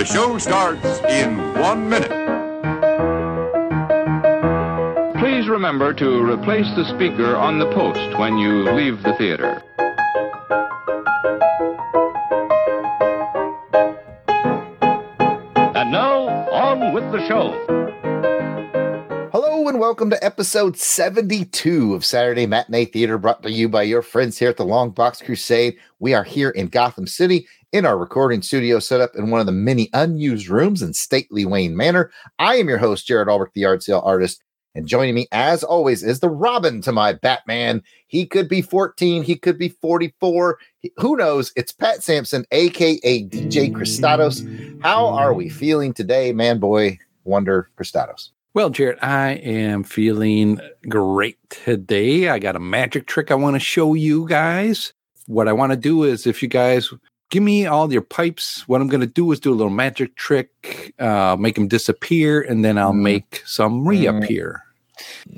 The show starts in one minute. Please remember to replace the speaker on the post when you leave the theater. And now, on with the show. Hello and welcome to episode 72 of Saturday Matinee Theater brought to you by your friends here at the Long Box Crusade. We are here in Gotham City in our recording studio set up in one of the many unused rooms in stately Wayne Manor. I am your host, Jared Albrecht, the art sale artist. And joining me, as always, is the Robin to my Batman. He could be 14, he could be 44. He- who knows? It's Pat Sampson, aka DJ Christados. How are we feeling today, man boy wonder Christados? Well, Jared, I am feeling great today. I got a magic trick I want to show you guys. What I want to do is, if you guys give me all your pipes, what I'm going to do is do a little magic trick, uh, make them disappear, and then I'll Mm. make some reappear.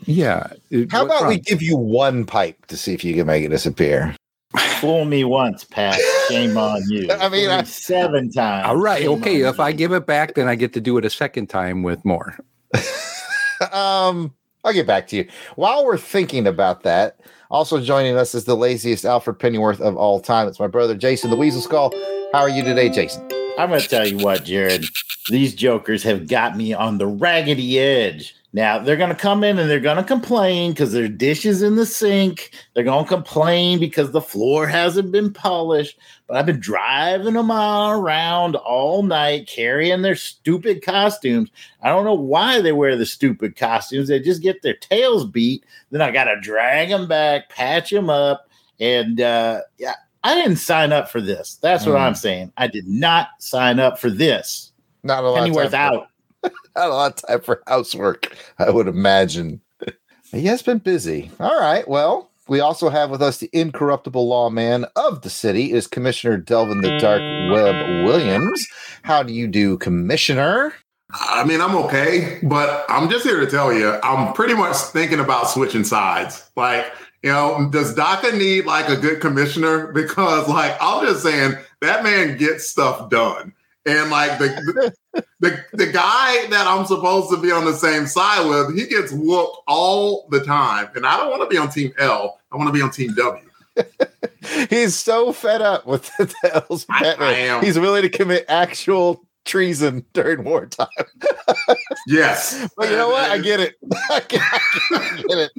Yeah. it- How what's about we give you one pipe to see if you can make it disappear? Fool me once, Pat. Shame on you. I mean, I- seven times. All right. Shame Okay. on If I give it back, then I get to do it a second time with more. um, I'll get back to you. While we're thinking about that, also joining us is the laziest Alfred Pennyworth of all time. It's my brother Jason the Weasel Skull. How are you today, Jason? I'm going to tell you what, Jared. These jokers have got me on the raggedy edge. Now, they're going to come in and they're going to complain because there's dishes in the sink. They're going to complain because the floor hasn't been polished. But I've been driving them all around all night carrying their stupid costumes. I don't know why they wear the stupid costumes. They just get their tails beat. Then I got to drag them back, patch them up. And uh, yeah, I didn't sign up for this. That's what Mm. I'm saying. I did not sign up for this. Not a lot. of Pennyworth out. Not a lot of time for housework, I would imagine. He has been busy. All right. Well, we also have with us the incorruptible lawman of the city is Commissioner Delvin the Dark Web Williams. How do you do, Commissioner? I mean, I'm okay, but I'm just here to tell you, I'm pretty much thinking about switching sides. Like, you know, does Daka need like a good commissioner? Because, like, I'm just saying that man gets stuff done. And like the, the the the guy that I'm supposed to be on the same side with, he gets whooped all the time. And I don't want to be on team L. I want to be on team W. He's so fed up with the Tales I- Batman. I am. He's willing to commit actual treason during wartime. Yes. But you know what? I get it. I get, I get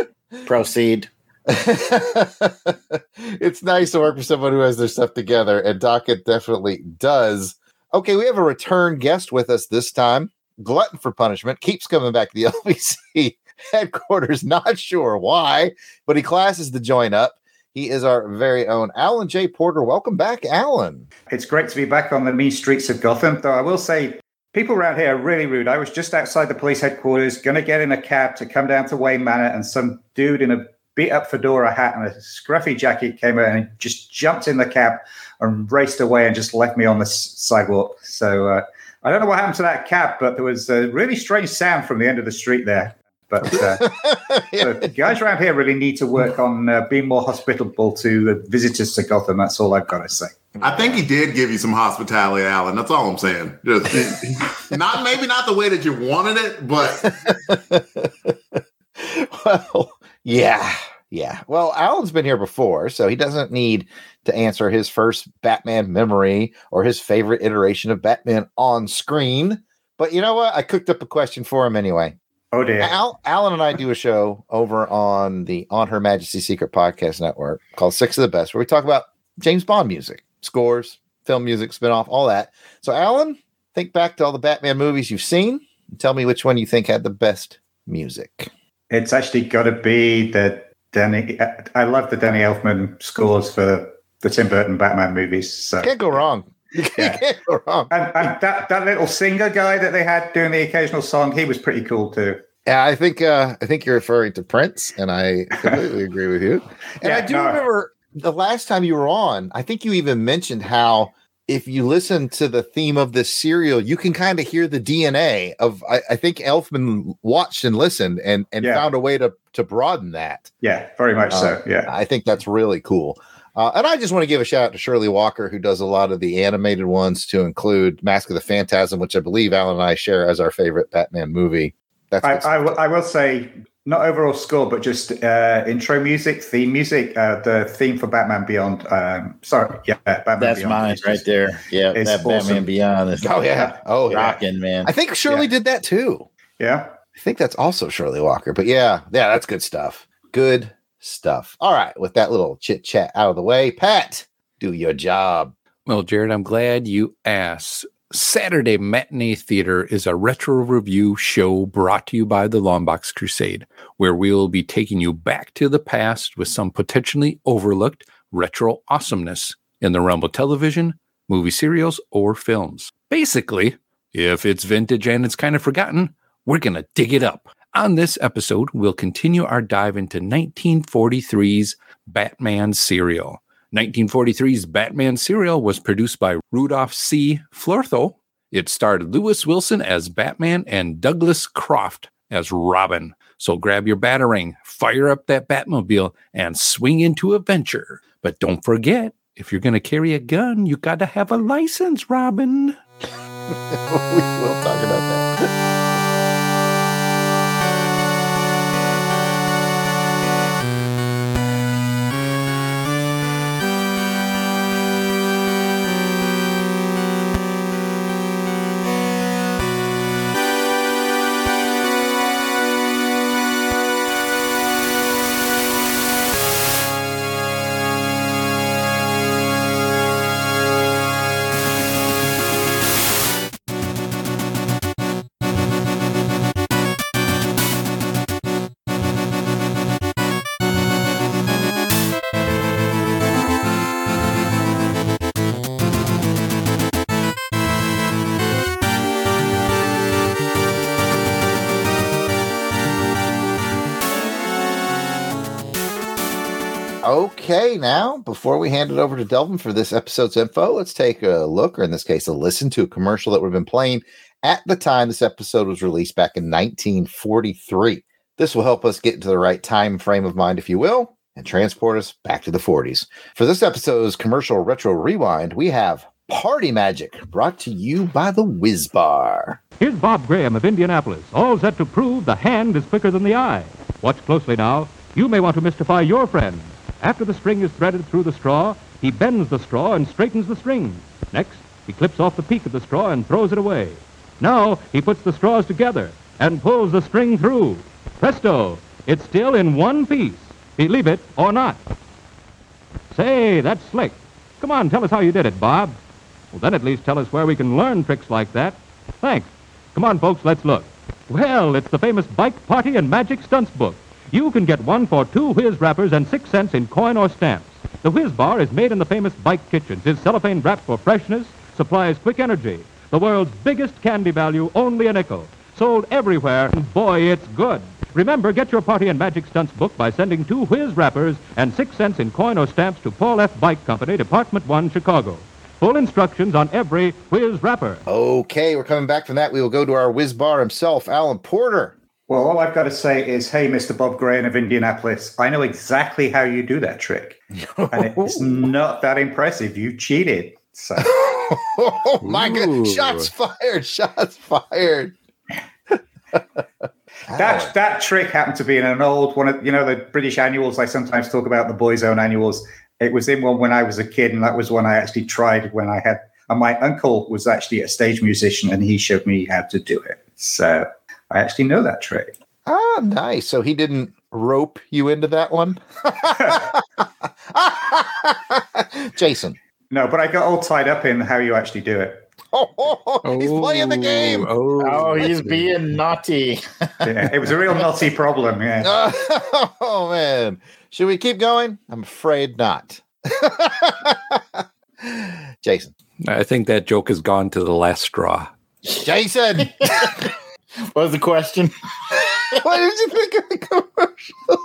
it. Proceed. it's nice to work with someone who has their stuff together, and Daka definitely does. Okay, we have a return guest with us this time. Glutton for Punishment keeps coming back to the LBC headquarters. Not sure why, but he classes to join up. He is our very own Alan J. Porter. Welcome back, Alan. It's great to be back on the mean streets of Gotham, though I will say people around here are really rude. I was just outside the police headquarters, going to get in a cab to come down to Wayne Manor, and some dude in a beat up fedora hat and a scruffy jacket came out and just jumped in the cab and raced away and just left me on the s- sidewalk. So uh, I don't know what happened to that cab, but there was a really strange sound from the end of the street there. But uh, so the guys around here really need to work on uh, being more hospitable to the visitors to Gotham. That's all I've got to say. I think he did give you some hospitality, Alan. That's all I'm saying. Just not maybe not the way that you wanted it, but well, yeah, yeah. Well, Alan's been here before, so he doesn't need to answer his first Batman memory or his favorite iteration of Batman on screen. But you know what? I cooked up a question for him anyway. Oh dear. Al, Alan and I do a show over on the On Her Majesty's Secret Podcast Network called Six of the Best, where we talk about James Bond music, scores, film music, spinoff, all that. So, Alan, think back to all the Batman movies you've seen and tell me which one you think had the best music. It's actually got to be the Danny. I love the Danny Elfman scores for the Tim Burton Batman movies. So Can't go wrong. You Yeah. can't go wrong. and, and that that little singer guy that they had doing the occasional song, he was pretty cool too. Yeah, I think uh, I think you're referring to Prince, and I completely agree with you. And I do no. remember the last time you were on. I think you even mentioned how if you listen to the theme of this serial, you can kind of hear the DNA of. I, I think Elfman watched and listened and and Yeah. found a way to to broaden that. Yeah, very much so. Uh, Yeah. I think that's really cool. Uh, and I just want to give a shout out to Shirley Walker, who does a lot of the animated ones, to include Mask of the Phantasm, which I believe Alan and I share as our favorite Batman movie. That's I, I, will, I will say, not overall score, but just uh, intro music, theme music, uh, the theme for Batman Beyond. Um, sorry, yeah, Batman That's Beyond. mine right just- there. Yeah, it's that Batman. Beyond is Oh yeah, oh yeah. rocking, man. I think Shirley Yeah. did that too. Yeah. I think that's also Shirley Walker. But yeah, yeah, that's good stuff. Good stuff. All right, with that little chit chat out of the way, Pat, do your job. Well, Jared, I'm glad you asked. Saturday Matinee Theater is a retro review show brought to you by the Longbox Crusade, where we will be taking you back to the past with some potentially overlooked retro awesomeness in the realm of television, movie serials, or films. Basically, if it's vintage and it's kind of forgotten, we're going to dig it up. On this episode, we'll continue our dive into 1943's Batman serial. 1943's Batman serial was produced by Rudolph C. Flothow. It starred Lewis Wilson as Batman and Douglas Croft as Robin. So grab your batarang, fire up that Batmobile, and swing into adventure. But don't forget, if you're going to carry a gun, you got to have a license, Robin. we will talk about that. Before we hand it over to Delvin for this episode's info, let's take a look, or in this case, a listen to a commercial that have been playing at the time this episode was released back in 1943. This will help us get into the right time frame of mind, if you will, and transport us back to the 40s. For this episode's commercial retro rewind, we have Party Magic brought to you by the Whiz Bar. Here's Bob Graham of Indianapolis, all set to prove the hand is quicker than the eye. Watch closely now. You may want to mystify your friend. After the string is threaded through the straw, he bends the straw and straightens the string. Next, he clips off the peak of the straw and throws it away. Now, he puts the straws together and pulls the string through. Presto! It's still in one piece. Believe it or not. Say, that's slick. Come on, tell us how you did it, Bob. Well, then at least tell us where we can learn tricks like that. Thanks. Come on, folks, let's look. Well, it's the famous Beich Party and Magic Stunts book. You can get one for two whiz wrappers and six cents in coin or stamps. The whiz bar is made in the famous Beich Kitchens. Is cellophane wrapped for freshness, supplies quick energy. The world's biggest candy value, only a nickel. Sold everywhere, and boy, it's good. Remember, get your Party and Magic Stunts book by sending two whiz wrappers and six cents in coin or stamps to Paul F. Beich Company, Department 1, Chicago. Full instructions on every whiz wrapper. Okay, we're coming back from that. We will go to our Whiz Bar himself, Alan Porter. Well, all I've got to say is, hey, Mr. Bob Graham of Indianapolis, I know exactly how you do that trick. And it's not that impressive. You cheated. So oh my Ooh. god! Shots fired! Shots fired! that that trick happened to be in an old one of you know the British annuals I sometimes talk about the boys' own annuals. It was in one when I was a kid, and that was one I actually tried when I had. And my uncle was actually a stage musician, and he showed me how to do it. So I actually know that trick. Ah, nice. So he didn't rope you into that one, Jason. No, but I got all tied up in how you actually do it. Oh, he's playing the game. Oh, Oh, he's being naughty. Yeah, it was a real naughty problem. Yeah. Oh man, should we keep going? I'm afraid not. Jason, I think that joke has gone to the last straw. Jason, What was the question? what did you think of the commercial?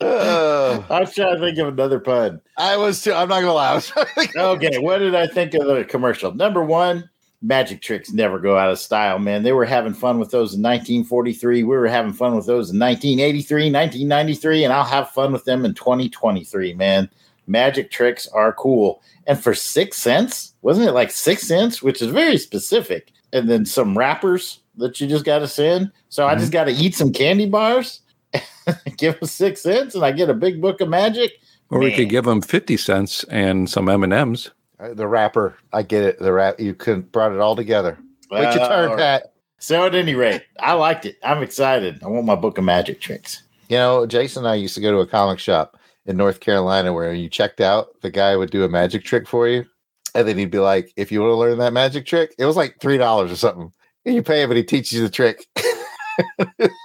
Uh, I was trying to think of another pun. I was too. I'm not gonna lie. I was to Okay, what did I think of the commercial? Number one, magic tricks never go out of style, man. They were having fun with those in 1943. We were having fun with those in 1983, 1993, and I'll have fun with them in 2023, man. magic tricks are cool. And for six cents, wasn't it like six cents, which is very specific? And then some wrappers that you just got to send. So I just got to eat some candy bars, give them six cents, and I get a big book of magic. Or we could give them 50 cents and some M&Ms. Uh, The wrapper, I get it. The rap, you could brought it all together. Wait your turn, Pat. So at any rate, I liked it. I'm excited. I want my book of magic tricks. You know, Jason and I used to go to a comic shop in North Carolina where you checked out, the guy would do a magic trick for you. And then he'd be like, if you want to learn that magic trick, it was like $3 or something. And you pay him and he teaches you the trick.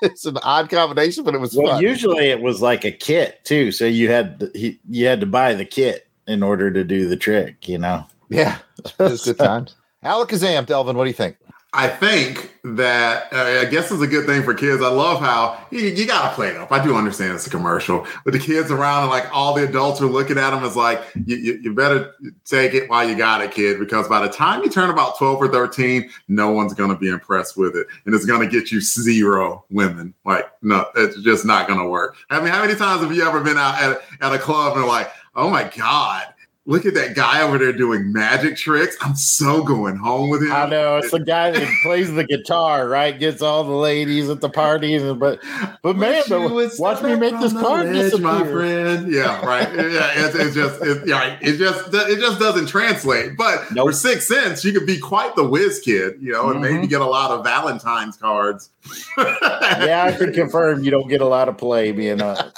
it's an odd combination, but it was Well, fun. usually it was like a kit too, so you had to, he, you had to buy the kit in order to do the trick. You know, yeah, it was good times. Alakazam, Delvin, what do you think? I think that uh, I guess it's a good thing for kids. I love how you, you got to play it up. I do understand it's a commercial, but the kids around and like all the adults are looking at them as like, you, you, you better take it while you got it, kid, because by the time you turn about 12 or 13, no one's going to be impressed with it. And it's going to get you zero women. Like, no, it's just not going to work. I mean, how many times have you ever been out at, at a club and like, oh my God, look at that guy over there doing magic tricks. I'm so going home with him. I know it's the guy that plays the guitar, right? Gets all the ladies at the parties, and but but man, but watch me make this card ledge, my friend. Yeah, right. Yeah, it's, it's just, it, yeah, it just, it just doesn't translate. But Nope. for six cents, you could be quite the whiz kid, you know, and maybe Mhm. get a lot of Valentine's cards. Yeah, I can confirm you don't get a lot of play being a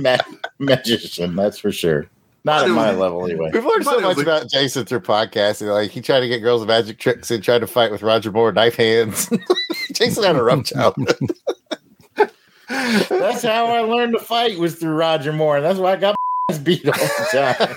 ma- magician. That's for sure. Not at my level, anyway. We've learned so much was a- about Jason through podcasting. Like he tried to get girls with magic tricks and tried to fight with Roger Moore knife hands. Jason had a rough childhood. That's how I learned to fight was through Roger Moore, and that's why I got my beat all the time.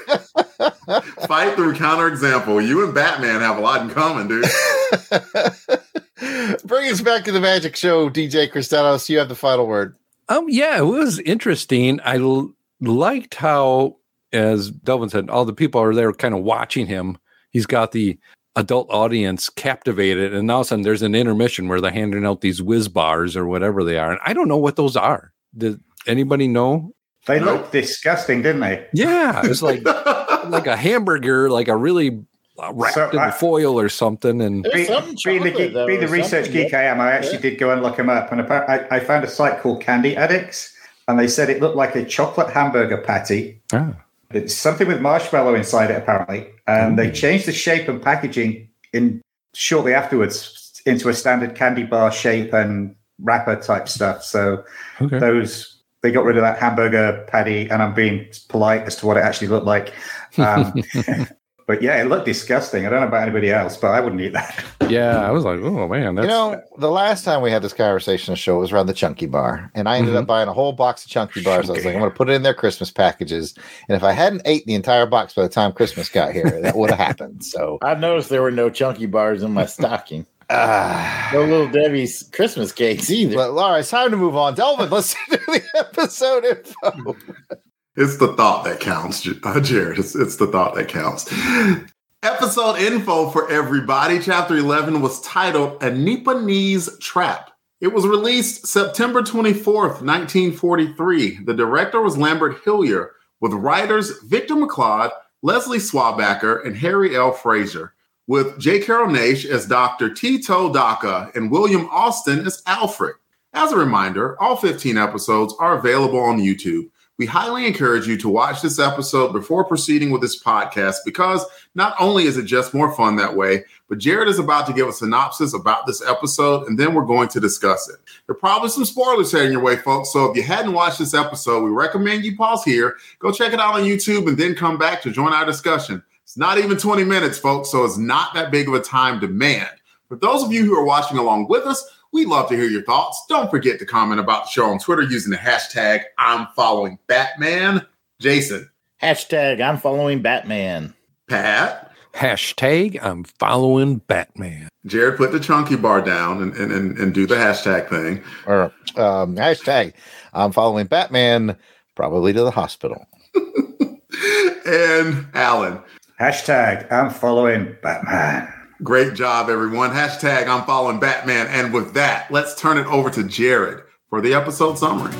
Fight through counterexample. You and Batman have a lot in common, dude. Bring us back to the magic show, DJ Cristanos. You have the final word. Um, yeah, it was interesting. I l- liked how, as Delvin said, all the people are there kind of watching him. He's got the adult audience captivated, and all of a sudden there's an intermission where they're handing out these whiz bars or whatever they are, and I don't know what those are. Did anybody know? They Nope. looked disgusting, didn't they? Yeah, it's like like a hamburger, like a really wrapped So, in I- foil or something, and be, Being, something being the, geek, being the research geek yeah. I am, I actually Yeah. did go and look them up, and I, I found a site called Candy Addicts, and they said it looked like a chocolate hamburger patty. Ah. It's something with marshmallow inside it, apparently, and they changed the shape and packaging in shortly afterwards into a standard candy bar shape and wrapper type stuff. So okay. those they got rid of that hamburger patty, and I'm being polite as to what it actually looked like. Um, but yeah, it looked disgusting. I don't know about anybody else, but I wouldn't eat that. yeah, I was like, oh man, that's you know, the last time we had this conversation on the show was around the Chunky Bar, and I ended Mhm. up buying a whole box of Chunky Bars. I was like, I'm going to put it in their Christmas packages, and if I hadn't ate the entire box by the time Christmas got here, that would have happened. So, I noticed there were no chunky bars in my stocking. uh, No little Debbie's Christmas cakes either. but Laura, it's time to move on. Delvin, let's do the episode info. It's the thought that counts, uh, Jared. It's, it's the thought that counts. Episode info for everybody. Chapter 11 was titled A Nipponese Trap. It was released September 24th, 1943. The director was Lambert Hillyer, with writers Victor McLeod, Leslie Swabacker, and Harry L. Fraser, with J. Carrol Naish as Dr. Tito Daka and William Austin as Alfred. As a reminder, all 15 episodes are available on YouTube. We highly encourage you to watch this episode before proceeding with this podcast because not only is it just more fun that way, but Jared is about to give a synopsis about this episode and then we're going to discuss it. There are probably some spoilers heading your way, folks. So if you hadn't watched this episode, we recommend you pause here, go check it out on YouTube, and then come back to join our discussion. It's not even 20 minutes, folks, so it's not that big of a time demand. For those of you who are watching along with us, we'd love to hear your thoughts. Don't forget to comment about the show on Twitter using the hashtag I'm following Batman. Jason, Hashtag I'm following Batman. Pat, hashtag I'm following Batman. Jared, put the chunky bar down and, and, and, and do the hashtag thing. Or um, hashtag, I'm following Batman, probably to the hospital. and Alan, Hashtag I'm following Batman. Great job, everyone. Hashtag I'm following Batman. And with that, let's turn it over to Jared for the episode summary.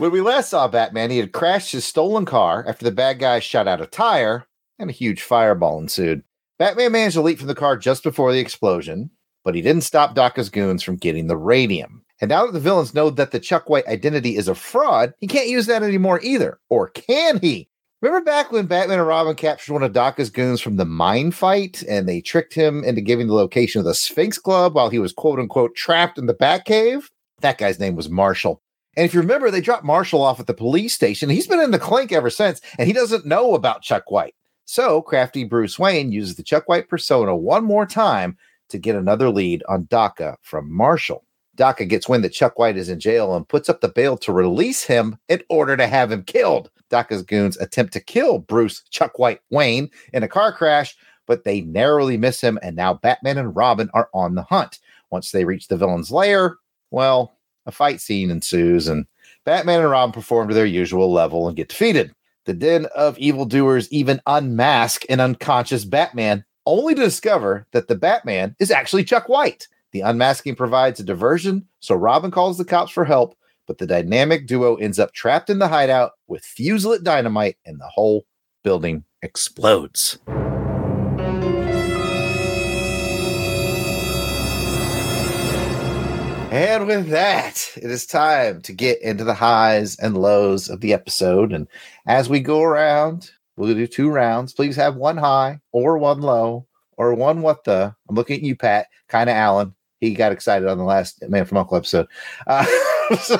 When we last saw Batman, he had crashed his stolen car after the bad guy shot out a tire and a huge fireball ensued. Batman managed to leap from the car just before the explosion, but he didn't stop Daka's goons from getting the radium. And now that the villains know that the Chuck White identity is a fraud, he can't use that anymore either. Or can he? Remember back when Batman and Robin captured one of Daka's goons from the mine fight and they tricked him into giving the location of the Sphinx Club while he was quote unquote trapped in the Batcave? That guy's name was Marshall. And if you remember, they dropped Marshall off at the police station. He's been in the clink ever since, and he doesn't know about Chuck White. So, crafty Bruce Wayne uses the Chuck White persona one more time to get another lead on Daka from Marshall. Daka gets wind that Chuck White is in jail and puts up the bail to release him in order to have him killed. Daka's goons attempt to kill Bruce Chuck White Wayne in a car crash, but they narrowly miss him, and now Batman and Robin are on the hunt. Once they reach the villain's lair, well, a fight scene ensues, and Batman and Robin perform to their usual level and get defeated. The den of evildoers even unmask an unconscious Batman, only to discover that the Batman is actually Chuck White. The unmasking provides a diversion, so Robin calls the cops for help, but the dynamic duo ends up trapped in the hideout with fuse-lit dynamite, and the whole building explodes. And with that, it is time to get into the highs and lows of the episode. And as we go around, we'll do two rounds. Please have one high or one low or one what the. I'm looking at you, Pat, kind of Alan. He got excited on the last Man from Uncle episode. Uh, so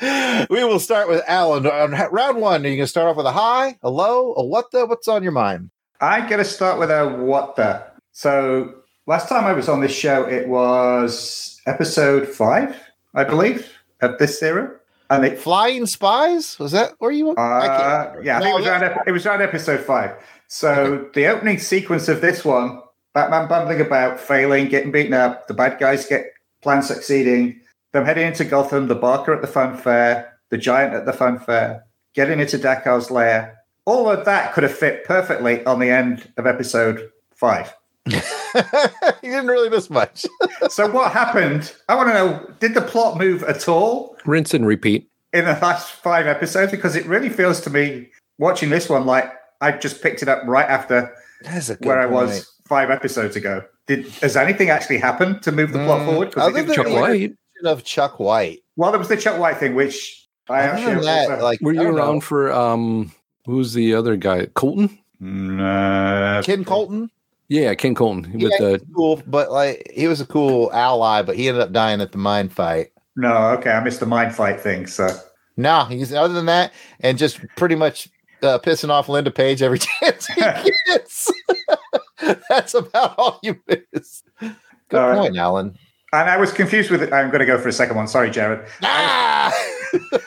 we will start with Alan. On round one, are you going to start off with a high, a low, a what the? What's on your mind? I'm going to start with a what the. So last time I was on this show, it was episode five, I believe, of this era. And it, Flying Spies? Was that where you? uh, yeah, I think it was, around, it was around episode five. So the opening sequence of this one, Batman bumbling about, failing, getting beaten up, the bad guys get plan succeeding, them heading into Gotham, the Barker at the fun fair, the Giant at the fun fair, getting into Daka's lair. All of that could have fit perfectly on the end of episode five. you didn't really miss much. so what happened? I want to know: Did the plot move at all Rinse and repeat. in the last five episodes? Because it really feels to me, watching this one, like I just picked it up right after That's a where I point. was five episodes ago. Did has anything actually happened to move the plot Mm, forward? 'Cause it other than Chuck feel the- like- White. of Chuck White. Well, there was the Chuck White thing, which I Other actually that, also- like Were you around know. for um who's the other guy? Colton? Nah. Ken Colton? Yeah, Ken Colton with Yeah, the he's cool, but like he was a cool ally, but he ended up dying at the mine fight. No, okay, I missed the mind fight thing. So No, he's other than that, and just pretty much uh, pissing off Linda Page every chance he gets. That's about all you miss. Good All right. point, Alan. and I was confused with it. I'm going to go for a second one. Sorry, Jared. Ah!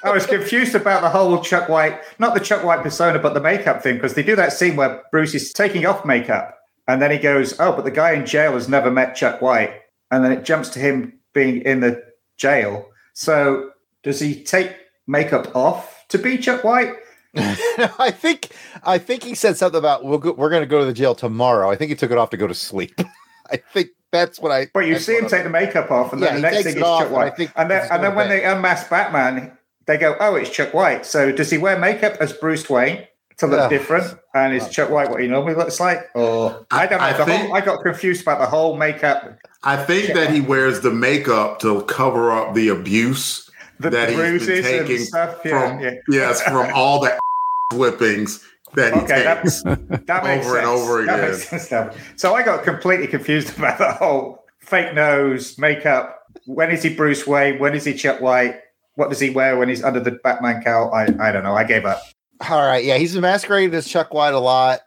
I was confused about the whole Chuck White, not the Chuck White persona, but the makeup thing, because they do that scene where Bruce is taking off makeup and then he goes, Oh, but the guy in jail has never met Chuck White. And then it jumps to him being in the jail. So does he take makeup off to be Chuck White? I think I think he said something about we'll go, we're going to go to the jail tomorrow. I think he took it off to go to sleep. I think that's what I. But you see him take the makeup off, and Yeah, then he the next thing is Chuck and White. think And then, and then when they unmask Batman, they go, "Oh, it's Chuck White." So does he wear makeup as Bruce Wayne to look Yeah. different? And is Chuck White what he normally looks like? Or I don't know. I the think- whole, I got confused about the whole makeup, I think that he wears the makeup to cover up the abuse the that he's been taking stuff. Yeah, from yeah. yes from all the whippings that he Okay, takes. That makes over sense. and over That again. So I got completely confused about the whole fake nose, makeup. When is he Bruce Wayne? When is he Chuck White? What does he wear when he's under the Batman cowl? I, I don't know. I gave up. All right, yeah, he's masquerading as Chuck White a lot,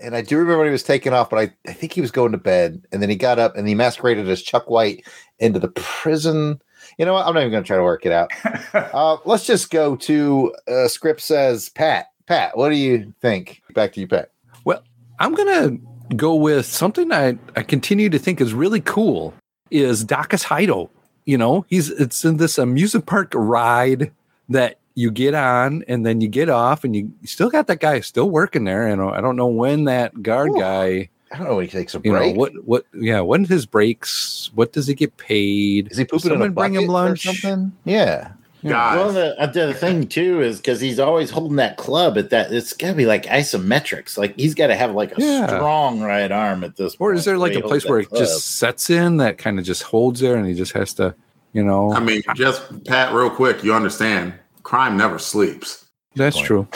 and I do remember when he was taken off, but I, I think he was going to bed, and then he got up and he masqueraded as Chuck White into the prison. You know what? I'm not even going to try to work it out. Uh, let's just go to uh, script says Pat. Pat, what do you think? Back to you, Pat. Well, I'm gonna go with something I, I continue to think is really cool is Daka's hideout. You know, he's it's in this amusement park ride that you get on and then you get off and you, you still got that guy still working there. And I don't know when that guard Ooh. guy, I don't know when he takes a you know, break. what what yeah, when his breaks, what does he get paid? Is he pooping in a bring him bucket or something? Yeah. Guys, Well, the, uh, the thing too is because he's always holding that club at that. It's got to be like isometrics. Like he's got to have like a Yeah. strong right arm at this. Or point, is there like a place where it club. just sets in that kind of just holds there and he just has to, you know? I mean, just Pat, real quick, you understand crime never sleeps. That's point. true.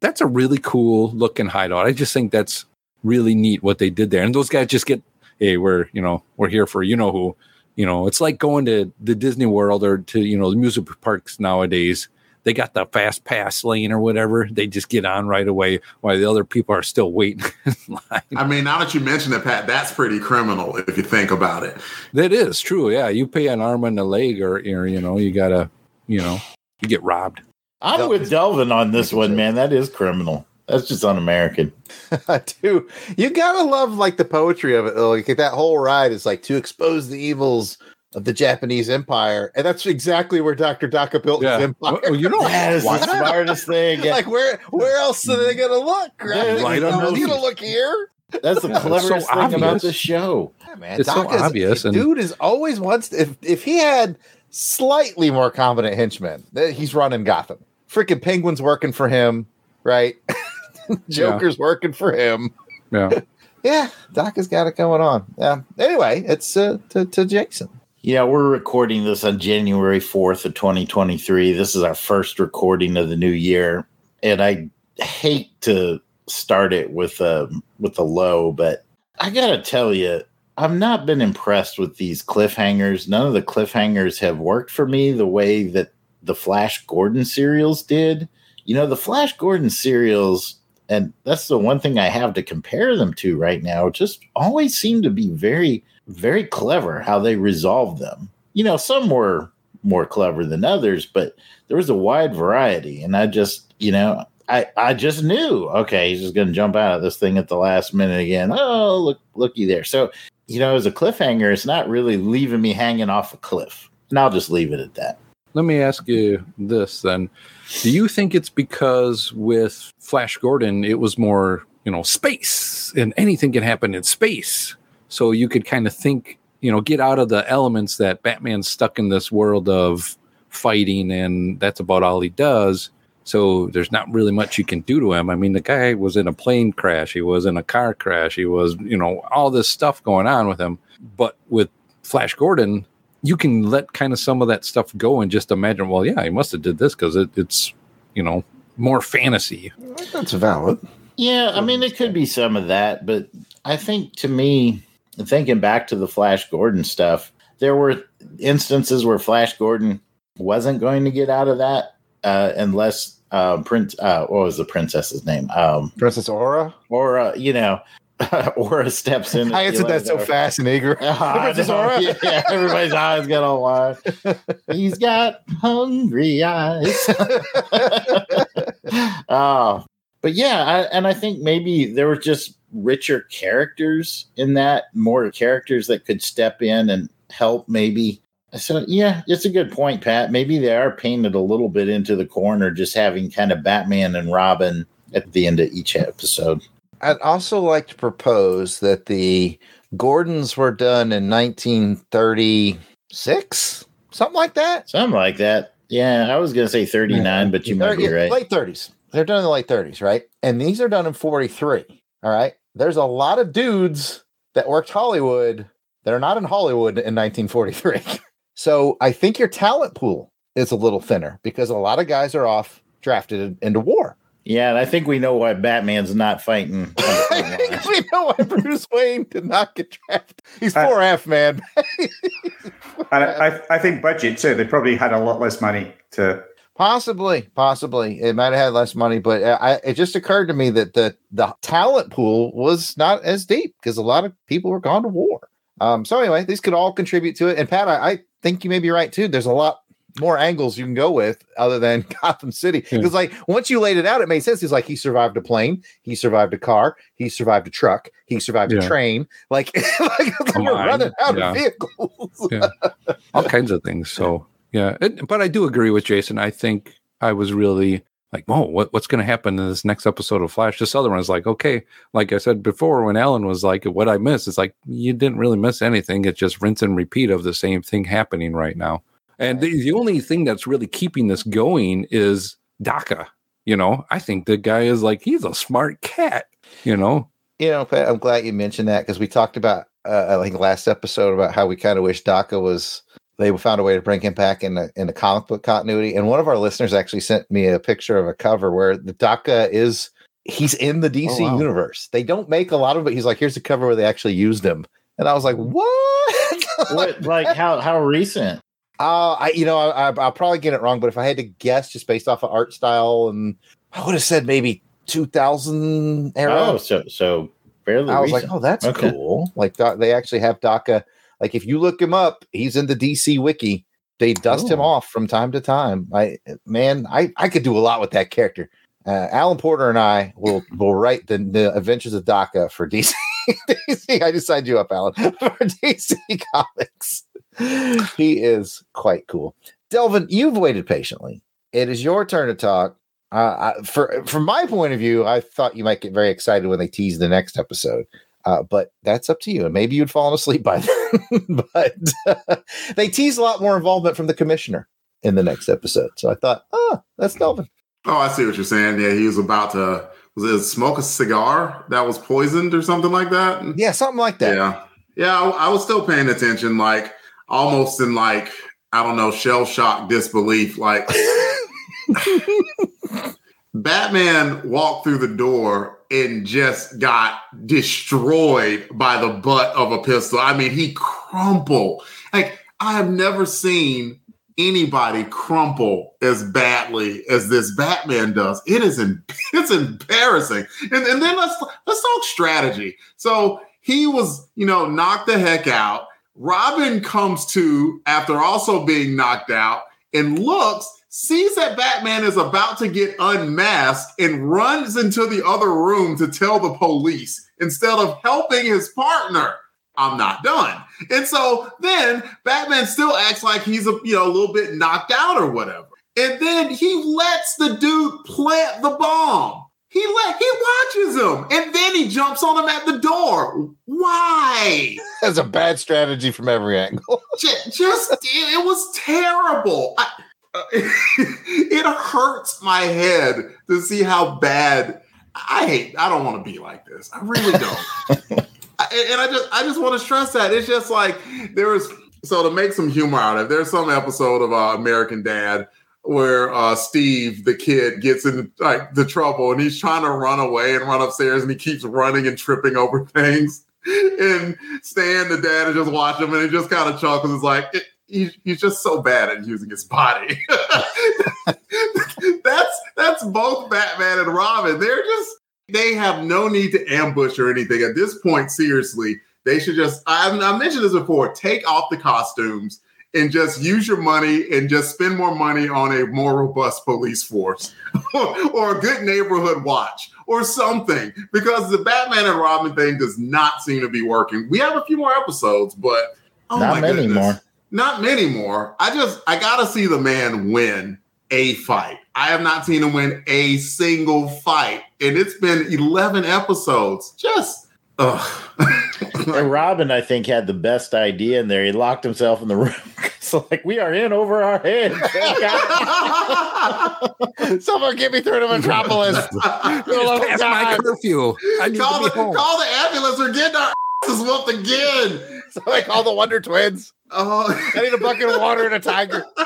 That's a really cool looking hideout. I just think that's really neat what they did there. And those guys just get, hey, we're, you know, we're here for you know who. You know, it's like going to the Disney World or to, you know, the music parks nowadays. They got the fast pass lane or whatever. They just get on right away while the other people are still waiting in line. I mean, now that you mention it, Pat, that's pretty criminal if you think about it. That is true. Yeah. You pay an arm and a leg or, or you know, you got to, you know, you get robbed. I'm with Delvin on this one, man. That is criminal. That's just un-American. I do. You gotta love like the poetry of it. though. Like that whole ride is like to expose the evils of the Japanese Empire, and that's exactly where Doctor Daka built his empire. Well, you know, That is the why- smartest thing. like where where else are they gonna look? Right? Right on No, those- you gonna look here. That's the Yeah, it's so cleverest thing about obvious. the show. Yeah, man, It's so Daka's- obvious, and- dude is always wants if if he had slightly more competent henchmen, he's running Gotham. Freaking Penguin's working for him, right? Joker's working for him. Yeah. Yeah, Doc has got it going on. Yeah. Anyway, it's uh, to, to Jason. Yeah, we're recording this on January 4th of 2023. This is our first recording of the new year. And I hate to start it with a with a low, but I got to tell you, I've not been impressed with these cliffhangers. None of the cliffhangers have worked for me the way that the Flash Gordon serials did. You know, the Flash Gordon serials and that's the one thing I have to compare them to right now. Just always seem to be very very clever how they resolved them. You know, some were more clever than others, but there was a wide variety. And I just, you know, I, I just knew, okay, he's just going to jump out of this thing at the last minute again. Oh, look, looky there. So, you know, as a cliffhanger, it's not really leaving me hanging off a cliff. And I'll just leave it at that. Let me ask you this then. Do you think it's because with Flash Gordon, it was more, you know, space and anything can happen in space? So you could kind of think, you know, get out of the elements that Batman's stuck in this world of fighting and that's about all he does. So there's not really much you can do to him. I mean, the guy was in a plane crash, he was in a car crash, he was, you know, all this stuff going on with him. But with Flash Gordon, you can let kind of some of that stuff go and just imagine, well, yeah, he must have did this because it, it's, you know, more fantasy. That's valid. Yeah, I mean, it could be some of that, but I think to me, thinking back to the Flash Gordon stuff, there were instances where Flash Gordon wasn't going to get out of that uh, unless uh, Prince, uh, what was the princess's name? Um, Princess Aura. uh, you know, Aura steps in. I answered that so fast and eager. I Princess. Aura. Yeah, everybody's eyes got all wide. He's got hungry eyes. oh, but yeah, I, and I think maybe there were just richer characters in that, more characters that could step in and help. Maybe. So yeah, it's a good point, Pat. Maybe they are painted a little bit into the corner, just having kind of Batman and Robin at the end of each episode. I'd also like to propose that the Gordons were done in 1936, something like that. Something like that. Yeah, I was gonna say thirty nine, but you might be right. Late 30s. They're done in the late 30s, right? And these are done in 43. All right. There's a lot of dudes that worked Hollywood that are not in Hollywood in 1943. so I think your talent pool is a little thinner because a lot of guys are off drafted into war. Yeah, and I think we know why Batman's not fighting. on the front I think we know why Bruce Wayne did not get drafted. He's Uh, four F man. And I, I, I think budget too. They probably had a lot less money to. Possibly, possibly, it might have had less money, but uh, I, it just occurred to me that the the talent pool was not as deep because a lot of people were gone to war. Um, so anyway, these could all contribute to it. And Pat, I, I think you may be right too. There's a lot more angles you can go with other than Gotham City Yeah. because, like, once you laid it out, it made sense. He's like, he survived a plane, he survived a car, he survived a truck, he survived a train. Like, like we're running out Yeah. of vehicles. Yeah. All kinds of things. So, yeah. It, but I do agree with Jason. I think I was really like, whoa, what, what's going to happen in this next episode of Flash? This other one is like, okay, like I said before, when Alan was like, what I miss, it's like, you didn't really miss anything. It's just rinse and repeat of the same thing happening right now. And the, the only thing that's really keeping this going is Daka. You know, I think the guy is like he's a smart cat. You know, You know, Pat, I'm glad you mentioned that because we talked about, uh, I think last episode about how we kind of wish Daka was. They found a way to bring him back in the in the comic book continuity, and one of our listeners actually sent me a picture of a cover where the Daka is he's in the DC Oh, wow. universe. They don't make a lot of it. He's like, here's a cover where they actually used him, and I was like, what? What like how how recent? Uh, I you know I, I, I'll probably get it wrong, but if I had to guess, just based off of art style, and I would have said maybe 2000 era. Oh, so so fairly I was recent. like, oh, that's Okay. cool. Like they actually have Daka. Like if you look him up, he's in the DC wiki. They dust him Oh. off from time to time. I man, I I could do a lot with that character. Uh, Alan Porter and I will will write the, the Adventures of Daka for DC. DC. I just signed you up, Alan, for DC Comics. He is quite cool. Delvin, you've waited patiently. It is your turn to talk. Uh, I, for from my point of view, I thought you might get very excited when they tease the next episode. Uh, but that's up to you. And maybe you'd fallen asleep by then. but they tease a lot more involvement from the commissioner in the next episode. So I thought, oh, that's Delvin. Oh, I see what you're saying. Yeah, he was about to was it smoke a cigar that was poisoned or something like that. Yeah, something like that. Yeah, yeah. I, I was still paying attention, like almost in like I don't know, shell shock disbelief. Like Batman walked through the door and just got destroyed by the butt of a pistol. I mean, he crumpled. Like I have never seen anybody crumple as badly as this Batman does. It is em- it's embarrassing. And, and then let's let's talk strategy. So he was, you know, knocked the heck out. Robin comes to after also being knocked out and looks, sees that Batman is about to get unmasked and runs into the other room to tell the police instead of helping his partner. I'm not done. And so then Batman still acts like he's a you know a little bit knocked out or whatever. And then he lets the dude plant the bomb. He let he watches him and then he jumps on him at the door. Why? That's a bad strategy from every angle. Ju- Just it, it was terrible. I, it hurts my head to see how bad I hate. I don't want to be like this. I really don't. I- and I just I just want to stress that it's just like there was so to make some humor out of it, there's some episode of uh, American Dad where uh, Steve the kid gets in like the trouble and he's trying to run away and run upstairs and he keeps running and tripping over things and Stan the dad is just watching him and he just kind of chuckles it's like it, he's, he's just so bad at using his body that's that's both Batman and Robin they're just they have no need to ambush or anything at this point. Seriously, they should just. I, I mentioned this before. Take off the costumes and just use your money and just spend more money on a more robust police force or, or a good neighborhood watch or something because the Batman and Robin thing does not seem to be working. We have a few more episodes, but oh Not my many goodness. more. Not many more. I just I gotta see the man win a fight. I have not seen him win a single fight, and it's been eleven episodes. Just ugh. And Robin, I think, had the best idea in there. He locked himself in the room. so, like, we are in over our heads. Someone get me through to Metropolis. Just my curfew. I need call to the home. call the ambulance. We're getting our asses whooped again. so I call the Wonder Twins. Oh, I need a bucket of water and a tiger.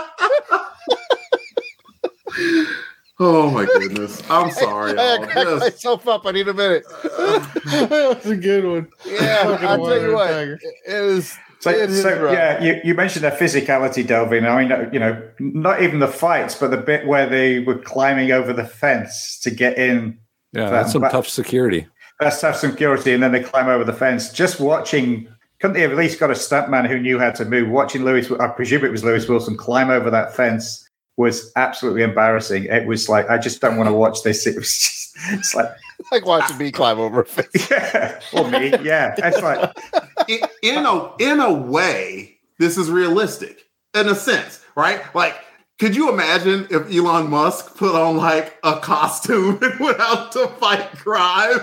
oh my goodness. I'm sorry. I y'all. cracked Just- myself up. I need a minute. that was a good one. Yeah, I'll tell you what. tiger. It was. So, it is so yeah, you, you mentioned the physicality, Delvin. I mean, you know, not even the fights, but the bit where they were climbing over the fence to get in. Yeah, that's some But- tough security. That's tough security, and then they climb over the fence. Just watching, couldn't they have at least got a stuntman who knew how to move? Watching Lewis, I presume it was Lewis Wilson, climb over that fence was absolutely embarrassing. It was like I just don't want to watch this. It was just, it's like, like watching me climb over a fence. yeah, or me, yeah. It's like, in, in a in a way, this is realistic in a sense, right? Like Could you imagine if Elon Musk put on like a costume and went out to fight crime?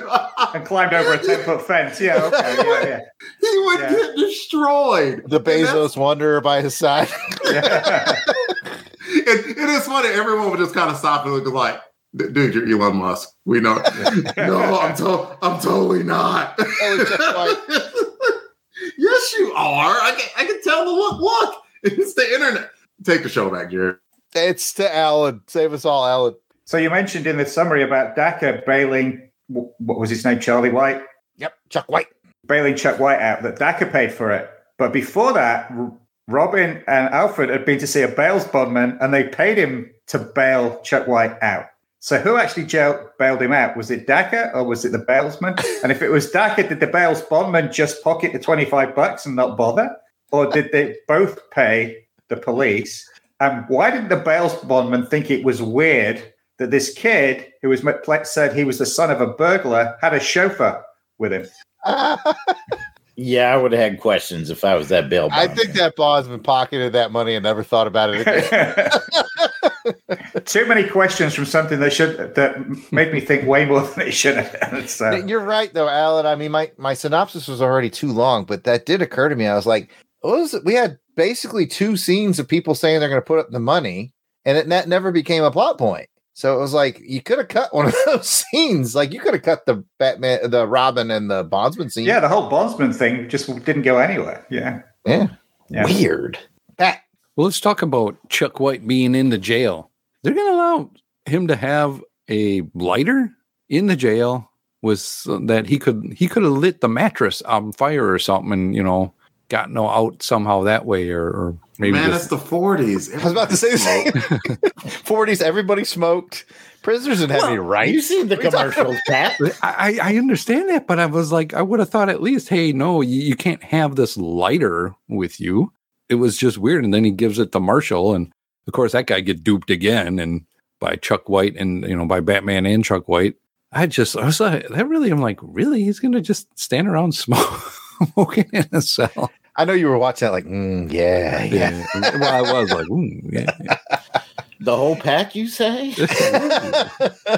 and climbed over a 10 foot fence. Yeah, okay. Yeah, yeah. he would Yeah. get destroyed. The And Bezos Wanderer by his side. yeah. it, it is funny. Everyone would just kind of stop and look like, dude, you're Elon Musk. We know. no, I'm to- I'm totally not. Oh, just like- yes, you are. I can, I can tell the look. Look, it's the internet. Take the show back, Jared. It's to Alan. Save us all, Alan. So you mentioned in the summary about Daka bailing, what was his name, Charlie White? Yep, Chuck White. Bailing Chuck White out, that Daka paid for it. But before that, Robin and Alfred had been to see a bails bondman and they paid him to bail Chuck White out. So who actually jail- bailed him out? Was it Daka or was it the bailsman? and if it was Daka, did the bails bondman just pocket the 25 bucks and not bother? Or did they both pay the police? And why didn't the bail bondman think it was weird that this kid, who was said he was the son of a burglar, had a chauffeur with him? Yeah, I would have had questions if I was that bail. Bondman. I think that bondsman pocketed that money and never thought about it again. Too many questions from something that should that made me think way more than it should have. done. So, You're right, though, Alan. I mean, my, my synopsis was already too long, but that did occur to me. I was like, what was? We had basically two scenes of people saying they're going to put up the money, and it that never became a plot point. So it was like you could have cut one of those scenes. Like you could have cut the Batman, the Robin, and the Bondsman scene. yeah, the whole bondsman thing just didn't go anywhere. Yeah, yeah. yeah. Weird. That Well, let's talk about Chuck White being in the jail. They're going to allow him to have a lighter in the jail was that he could he could have lit the mattress on fire or something and you know gotten out somehow that way or, or maybe Man, just, it's the 40s. I was about to say the same. Forties, everybody smoked. Prisoners didn't have any rights. You seen the What are you talking commercials, Pat? I, I I understand that, but I was like, I would have thought at least, hey, no, you, you can't have this lighter with you. It was just weird. And then he gives it to Marshall, and of course that guy get duped again, and by Chuck White, and you know by Batman and Chuck White. I just I was like, that really, I'm like, really, he's gonna just stand around smoke, smoking in a cell. I know you were watching that, like, mm, yeah, yeah. well, I was like, "Ooh, yeah, yeah." The whole pack, you say?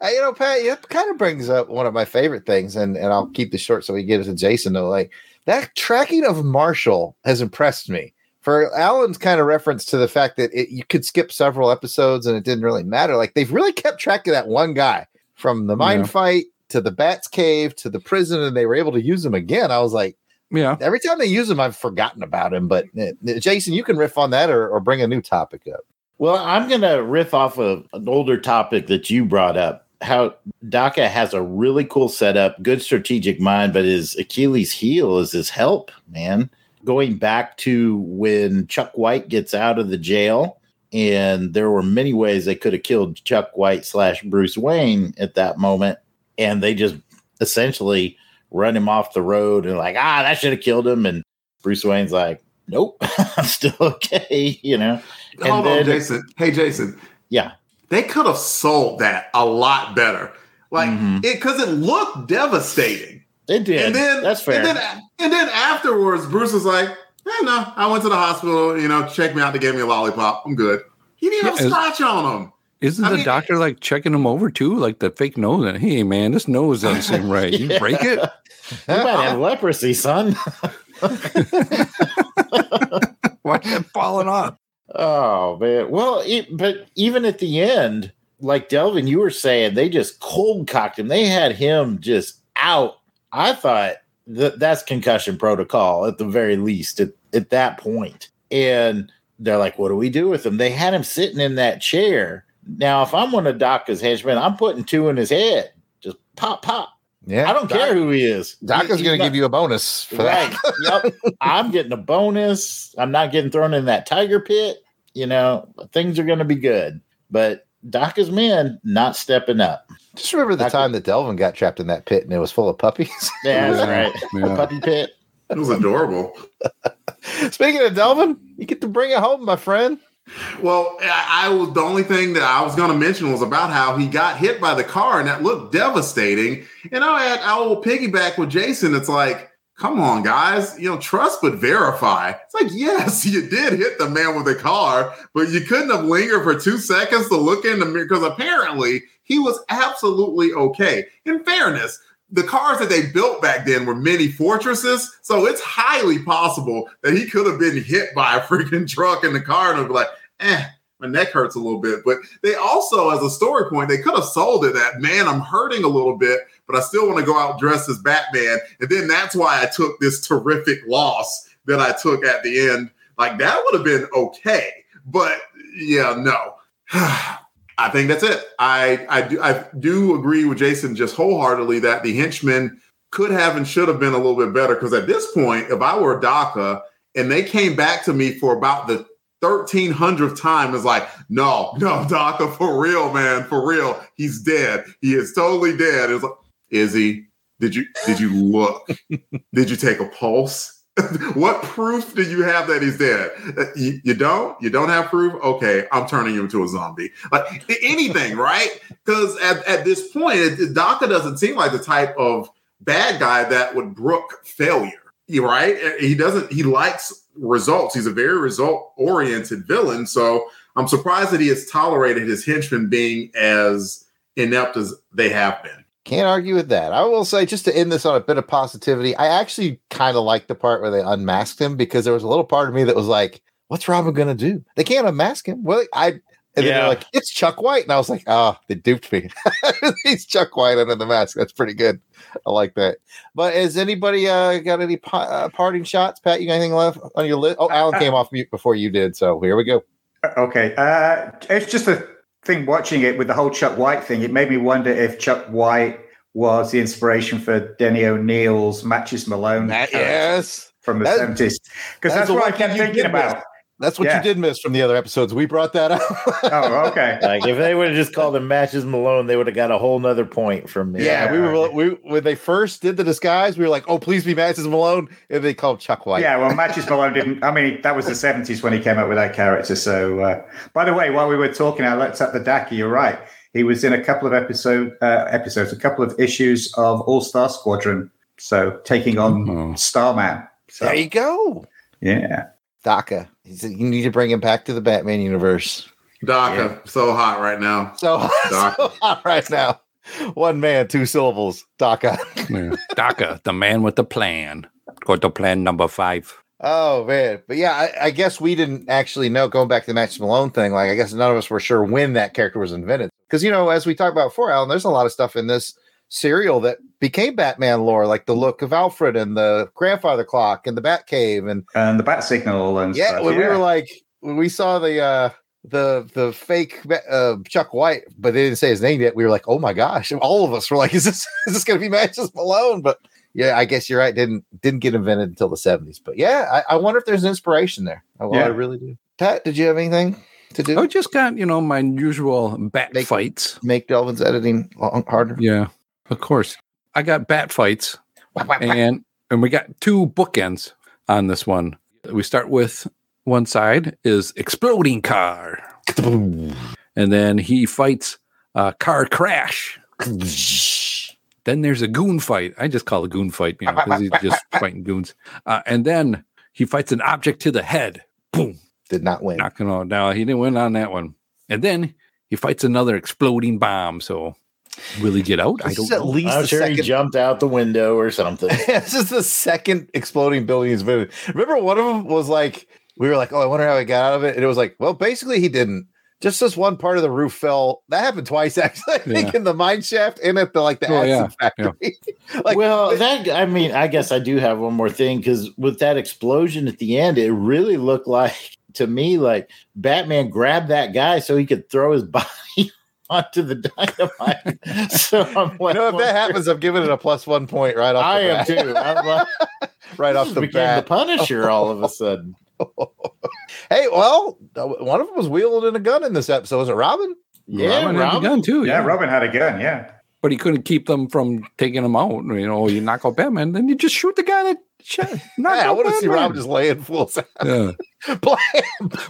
Uh, you know, Pat, it kind of brings up one of my favorite things, and, and I'll keep this short so we get it to Jason. Though, like that tracking of Marshall has impressed me. For Alan's kind of reference to the fact that it, you could skip several episodes and it didn't really matter. Like they've really kept track of that one guy from the mine Yeah. fight to the Bats Cave to the prison, and they were able to use him again. I was like, yeah. every time they use him, I've forgotten about him. But uh, Jason, you can riff on that or, or bring a new topic up. Well, I'm going to riff off of an older topic that you brought up. How Daka has a really cool setup, good strategic mind, but his Achilles heel is his help, man. Going back to when Chuck White gets out of the jail, and there were many ways they could have killed Chuck White slash Bruce Wayne at that moment, and they just essentially run him off the road and like, ah, that should have killed him. And Bruce Wayne's like, nope, I'm still okay, you know. And Hold then- on, Jason. Hey, Jason. Yeah. They could have sold that a lot better. Like Mhm. it because it looked devastating. They did. And then that's fair. And then and then afterwards, Bruce was like, eh, no, I went to the hospital, you know, check me out, they gave me a lollipop. I'm good. He didn't have Yeah, a scotch on him. Isn't I the mean- doctor like checking him over too, like the fake nose? And hey, man, this nose doesn't seem right. You Yeah. break it. you might have leprosy, son. Why is it falling off? oh man. Well, it, but even at the end, like Delvin, you were saying, they just cold cocked him. They had him just out. I thought that that's concussion protocol at the very least at, at that point. And they're like, what do we do with him? They had him sitting in that chair. Now, if I'm one of Doc's henchmen, I'm putting two in his head. Just pop, pop. Yeah, I don't care who he is. Doc is going to give you a bonus for right. that. yep. I'm getting a bonus. I'm not getting thrown in that tiger pit. You know, things are going to be good. But Doc's men not stepping up. Just remember the Doc- time that Delvin got trapped in that pit and it was full of puppies. Yeah, that's Yeah. right. Yeah. The puppy pit. It was adorable. Speaking of Delvin, you get to bring it home, my friend. Well, I, I was the only thing that I was going to mention was about how he got hit by the car, and that looked devastating. And I had I will piggyback with Jason. It's like come on, guys, you know, trust but verify. It's like, yes, you did hit the man with the car, but you couldn't have lingered for two seconds to look in the mirror because apparently he was absolutely okay. In fairness, the cars that they built back then were mini fortresses, so it's highly possible that he could have been hit by a freaking truck in the car and be like, eh, my neck hurts a little bit. But they also, as a story point, they could have sold it that man, I'm hurting a little bit, but I still want to go out dressed as Batman. And then that's why I took this terrific loss that I took at the end. Like that would have been okay. But yeah, no. I think that's it. I I do I do agree with Jason just wholeheartedly that the henchmen could have and should have been a little bit better because at this point, if I were Daka and they came back to me for about the 1300th time is like, no, no, Daka, for real, man, for real. He's dead. He is totally dead. It's like, is he? Did you did you look? did you take a pulse? what proof do you have that he's dead? Uh, You, you don't? You don't have proof? Okay, I'm turning you into a zombie. Like anything, right? Because at, at this point, Daka doesn't seem like the type of bad guy that would brook failure. Right? He doesn't. He likes results. He's a very result oriented villain. So I'm surprised that he has tolerated his henchmen being as inept as they have been. Can't argue with that. I will say, just to end this on a bit of positivity, I actually kind of like the part where they unmasked him because there was a little part of me that was like, "What's Robin gonna do? They can't unmask him." Well, I and then they're like, "It's Chuck White," and I was like, "Oh, they duped me. He's Chuck White under the mask. That's pretty good. I like that." But has anybody uh, got any pa- uh, parting shots? Pat, you got anything left on your list? Oh, Alan came off mute before you did, so here we go. Okay. Uh, it's just a thing watching it with the whole Chuck White thing. It made me wonder if Chuck White was the inspiration for Denny O'Neil's Matches Malone character yes, from the that- 70s. Because that's that's, what I kept thinking about. About. that's what Yeah. you did miss from the other episodes. We brought that up. Oh, okay. Like if they would have just called him Matches Malone, they would have got a whole nother point from me. Yeah, we were we when they first did the disguise, we were like, "Oh, please be Matches Malone," and they called Chuck White. Yeah, well, Matches Malone didn't. I mean, that was the 70s when he came up with that character. So, uh, by the way, while we were talking, I looked at the Daki. You're right. He was in a couple of episode uh, episodes, a couple of issues of All Star Squadron. So, taking on Oh. Starman. So, there you go, yeah. Daka. He said you need to bring him back to the Batman universe. Daka, so hot right now. So, Daka. so hot right now, one man, two syllables. Daka. Yeah. Daka, the man with the plan. Go to plan number five. Oh man, but yeah, I, I guess we didn't actually know. Going back to the Matches Malone thing, like I guess none of us were sure when that character was invented. Because you know, as we talked about before, Alan, there's a lot of stuff in this serial that became Batman lore, like the look of Alfred and the grandfather clock and the Batcave and And the Bat Signal and yeah, stuff. when we were like when we saw the uh the the fake uh Chuck White, but they didn't say his name yet. We were like, oh my gosh! All of us were like, is this is this gonna be Matches Malone? But yeah, I guess you're right. Didn't didn't get invented until the seventies. But yeah, I, I wonder if there's an inspiration there. I, well, I really do. Pat, did you have anything to do? I just got, you know, my usual bat Make- fights. Make Delvin's editing long, harder. Yeah, of course. I got bat fights. and and we got two bookends on this one. We start with one side is exploding car, and then he fights a car crash. Then there's a goon fight. I just call it goon fight, you know, because he's just fighting goons. Uh, and then he fights an object to the head. Boom, Did not win. knocking on. Now he didn't win on that one. And then he fights another exploding bomb. So will he get out? I don't is at know. least I'm the sure he jumped out the window or something. this is the second exploding building he's been in. Remember, one of them was like, we were like, oh, I wonder how he got out of it. And it was like, well, basically, he didn't. Just this one part of the roof fell. That happened twice, actually. I think Yeah. in the mine shaft and at the like the Oh, yeah. acid factory. like, well, that I mean, I guess I do have one more thing because with that explosion at the end, it really looked like to me like Batman grabbed that guy so he could throw his body onto the dynamite. so I'm you know, if that happens, I'm giving it a plus one point right off. I the am bat. too. I'm like, right off the became bat. the Punisher all of a sudden. hey, well, uh, one of them was wielding a gun in this episode. Was it Robin? Yeah, Robin had the Robin. gun too. yeah, Robin had a gun. Yeah. but he couldn't keep them from taking him out. You know, you knock out Batman, then you just shoot the guy that Shut- not Yeah, I want to see Rob just laying fools out. Yeah. Blam,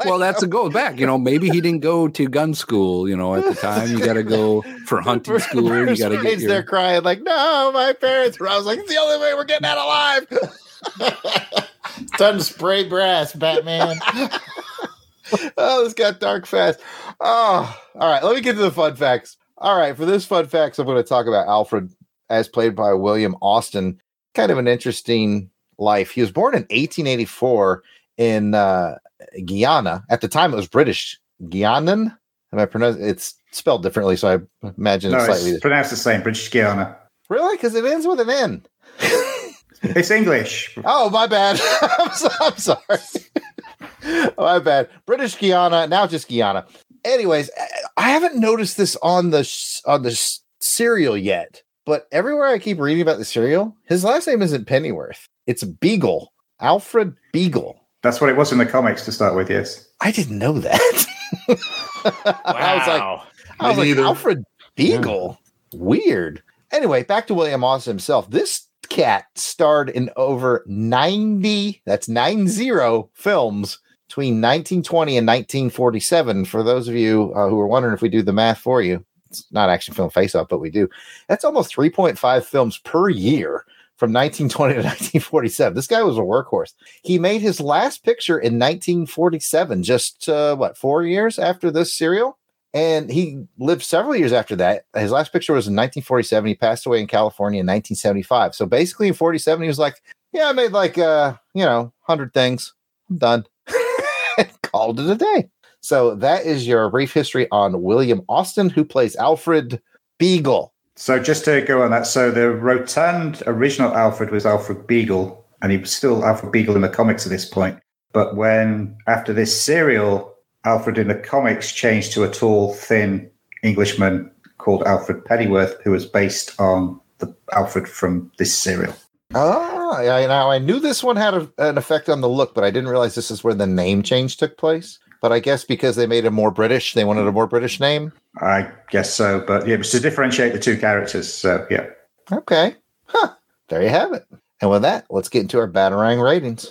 Well, that's a go back. You know, maybe he didn't go to gun school. You know, at the time, you got to go for hunting Bruce- school. You got to get Wayne's your. there crying like, "No, my parents." I was like, "It's the only way we're getting out alive." Time to spray brass, Batman. oh, this got dark fast. Oh, all right. Let me get to the fun facts. All right, for this fun facts, I'm going to talk about Alfred, as played by William Austin. Kind of an interesting life. He was born in 1884 in uh, Guyana. At the time, it was British Guianan. Am I pronouncing? It's spelled differently, so I imagine No, it's slightly. it's pronounced the same, British Guiana. Really? Because it ends with an N. It's English. Oh, my bad. I'm, so, I'm sorry. my bad. British Guiana, now just Guyana. Anyways, I- haven't noticed this on the sh- on the s- cereal yet, but everywhere I keep reading about the cereal, his last name isn't Pennyworth. It's Beagle, Alfred Beagle. That's what it was in the comics to start with, yes. I didn't know that. I was like, Wow. I was Me like, neither. Alfred Beagle. Weird. Anyway, back to William Austin himself. This cat starred in over 90, that's 90 films between 1920 and 1947. For those of you uh, who are wondering if we do the math for you, it's not action film face up, but we do. That's almost 3.5 films per year from 1920 to 1947. This guy was a workhorse. He made his last picture in 1947, just uh, what, four years after this serial? And he lived several years after that. His last picture was in 1947. He passed away in California in 1975. So basically, in 47, he was like, "Yeah, I made like uh, you know, hundred things. I'm done." Called it a day. So that is your brief history on William Austin, who plays Alfred Beagle. So just to go on that, so the rotund original Alfred was Alfred Beagle, and he was still Alfred Beagle in the comics at this point. But when after this serial, Alfred in the comics changed to a tall, thin Englishman called Alfred Pennyworth, who was based on the Alfred from this serial. Oh, yeah. Now I knew this one had a, an effect on the look, but I didn't realize this is where the name change took place. But I guess because they made him more British, they wanted a more British name. I guess so, but yeah, it was to differentiate the two characters. So yeah, Okay. Huh. There you have it. And with that, let's get into our Batarang ratings.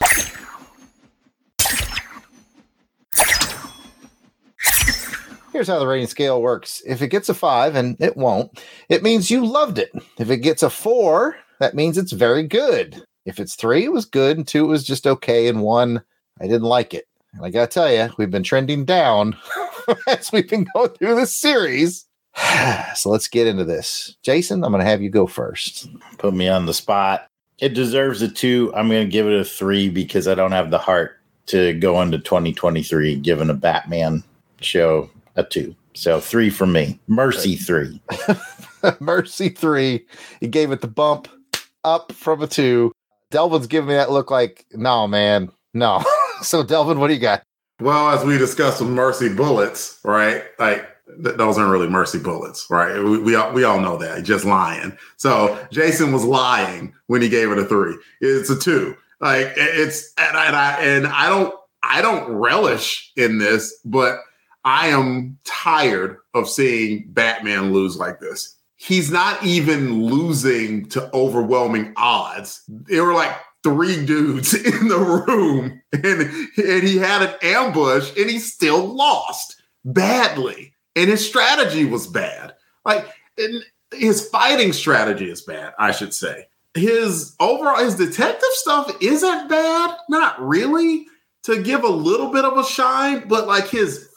Here's how the rating scale works. If it gets a five, and it won't, it means you loved it. If it gets a four, that means it's very good. If it's three, it was good, and two, it was just okay, and one, I didn't like it. And I gotta tell you, we've been trending down as we've been going through this series. so let's get into this. Jason, I'm gonna have you go first. Put me on the spot. It deserves a two. I'm going to give it a three because I don't have the heart to go into 2023 giving a Batman show a two. So three for me. Mercy three. Mercy three. He gave it the bump up from a two. Delvin's giving me that look like, no, man, no. so, Delvin, what do you got? Well, as we discussed with Mercy Bullets, right? Like th- those aren't really Mercy Bullets, right? We we all, we all know that. Just lying. So Jason was lying when he gave it a three. It's a two. Like it's and I, and I and I don't I don't relish in this, but I am tired of seeing Batman lose like this. He's not even losing to overwhelming odds. They were like three dudes in the room and, and he had an ambush and he still lost badly. And his strategy was bad. Like his fighting strategy is bad, I should say. His overall his detective stuff isn't bad, not really. To give a little bit of a shine, but like his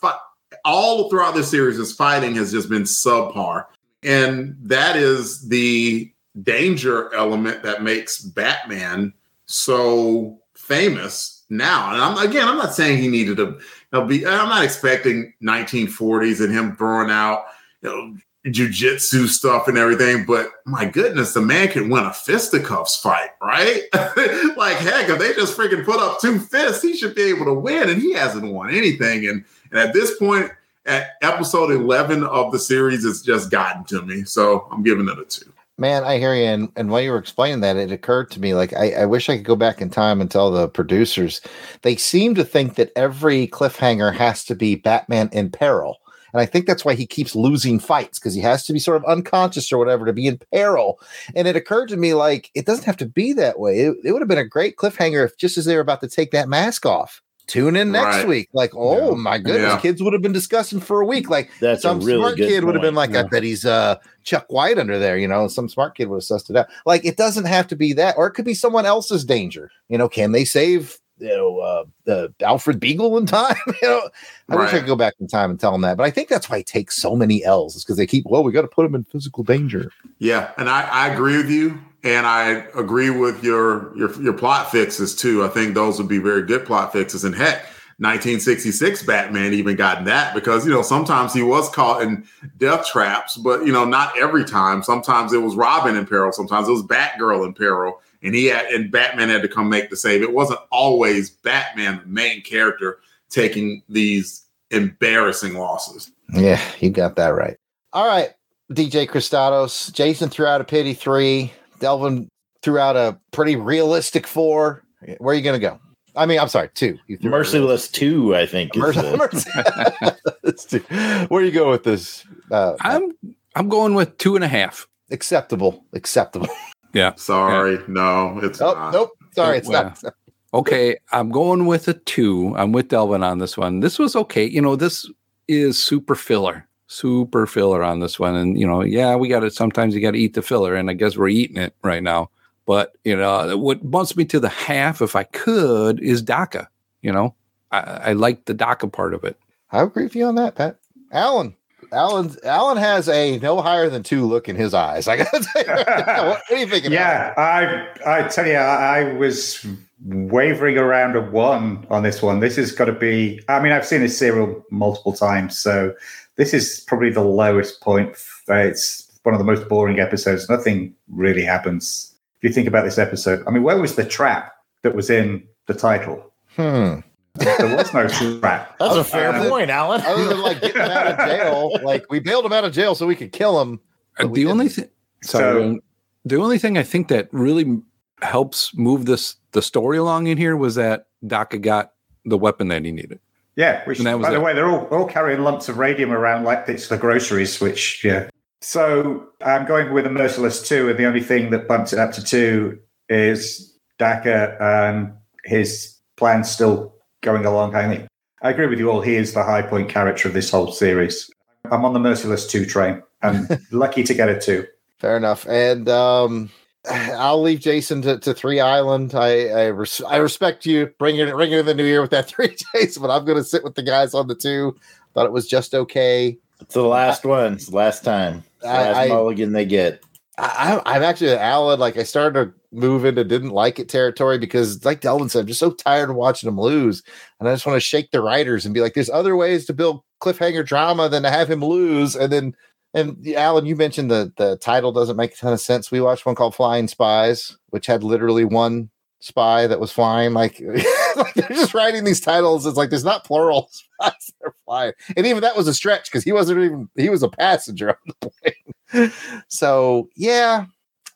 all throughout this series, his fighting has just been subpar. And that is the danger element that makes Batman so famous now. And I'm again, I'm not saying he needed to be. I'm not expecting 1940s and him throwing out you know jujitsu stuff and everything. But my goodness, the man can win a fisticuffs fight, right? like heck, if they just freaking put up two fists, he should be able to win, and he hasn't won anything. And and at this point, at episode 11 of the series, it's just gotten to me. So I'm giving it a two. Man, I hear you. And, and while you were explaining that, it occurred to me like, I, I wish I could go back in time and tell the producers they seem to think that every cliffhanger has to be Batman in peril. And I think that's why he keeps losing fights because he has to be sort of unconscious or whatever to be in peril. And it occurred to me like it doesn't have to be that way. It, it would have been a great cliffhanger if just as they were about to take that mask off. Tune in next Right. week. Like, oh Yeah. my goodness, Yeah. kids would have been discussing for a week. Like That's some really smart good kid would have been point. like, I bet he's uh Chuck White under there, you know, some smart kid would have sussed it out. Like it doesn't have to be that, or it could be someone else's danger. You know, can they save you know uh the Alfred Beagle in time? you know, I wish I could go back in time and tell him that. But I think that's why he takes so many L's, is because they keep, well, we got to put him in physical danger. Yeah, and I, I agree with you, and I agree with your your your plot fixes too. I think those would be very good plot fixes. And heck, 1966 Batman even got that because you know sometimes he was caught in death traps, but you know not every time. Sometimes it was Robin in peril, sometimes it was Batgirl in peril, and he had and Batman had to come make the save. It wasn't always Batman, the main character, taking these embarrassing losses. Yeah, you got that right. All right, DJ Christados. Jason threw out a pity three. Delvin threw out a pretty realistic four. Where are you going to go? I mean, I'm sorry, two. You threw Merciless two, I think. is Mercy, the- two. Where you go with this? Uh, I'm I'm going with two and a half. acceptable. Acceptable. Yeah. Sorry, no, it's Oh, not. nope. Sorry, it's Well, not. Okay, I'm going with a two. I'm with Delvin on this one. This was okay. You know, this is super filler, super filler on this one. And, you know, yeah, we got to sometimes you got to eat the filler. And I guess we're eating it right now. But, you know, what bumps me to the half, if I could, is Daka. You know, I, I like the Daka part of it. I agree with you on that, Pat. Alan. Alan Alan has a no higher than two look in his eyes. I gotta tell you, what, what are you thinking? Yeah, I I tell you, I, I was wavering around a one on this one. This has got to be. I mean, I've seen this serial multiple times, so this is probably the lowest point. Uh, It's one of the most boring episodes. Nothing really happens. If you think about this episode, I mean, where was the trap that was in the title? Hmm. There was no trap. That's a fair Uh, point, Alan. Other than like getting him out of jail, like we bailed him out of jail so we could kill him. Uh, the only thing, sorry, So- the only thing I think that really helps move this the story along in here was that Daka got the weapon that he needed. Yeah, which And that was by the way, they're all, all carrying lumps of radium around like it's the groceries, which yeah. So I'm going with a merciless two, and the only thing that bumps it up to two is Daka and his plan still going along. I think I agree with you all. He is the high point character of this whole series. I'm on the merciless two train. I'm lucky to get a two. Fair enough. And um, I'll leave Jason to, to Three Island. I I, res- I respect you bringing it ringing in the new year with that three, Jason. But I'm going to sit with the guys on the two. Thought it was just okay. It's the last one. It's the last time. The I- last I- mulligan they get. I, I- I'm actually an Alan. Like I started to move into didn't like it territory because, like Delvin said, I'm just so tired of watching them lose, and I just want to shake the writers and be like, "There's other ways to build cliffhanger drama than to have him lose." And then, and Alan, you mentioned the the title doesn't make a ton of sense. We watched one called Flying Spies, which had literally one spy that was flying. Like, like they're just writing these titles. It's like there's not plural spies that are flying, and even that was a stretch because he wasn't even he was a passenger on the plane. so yeah,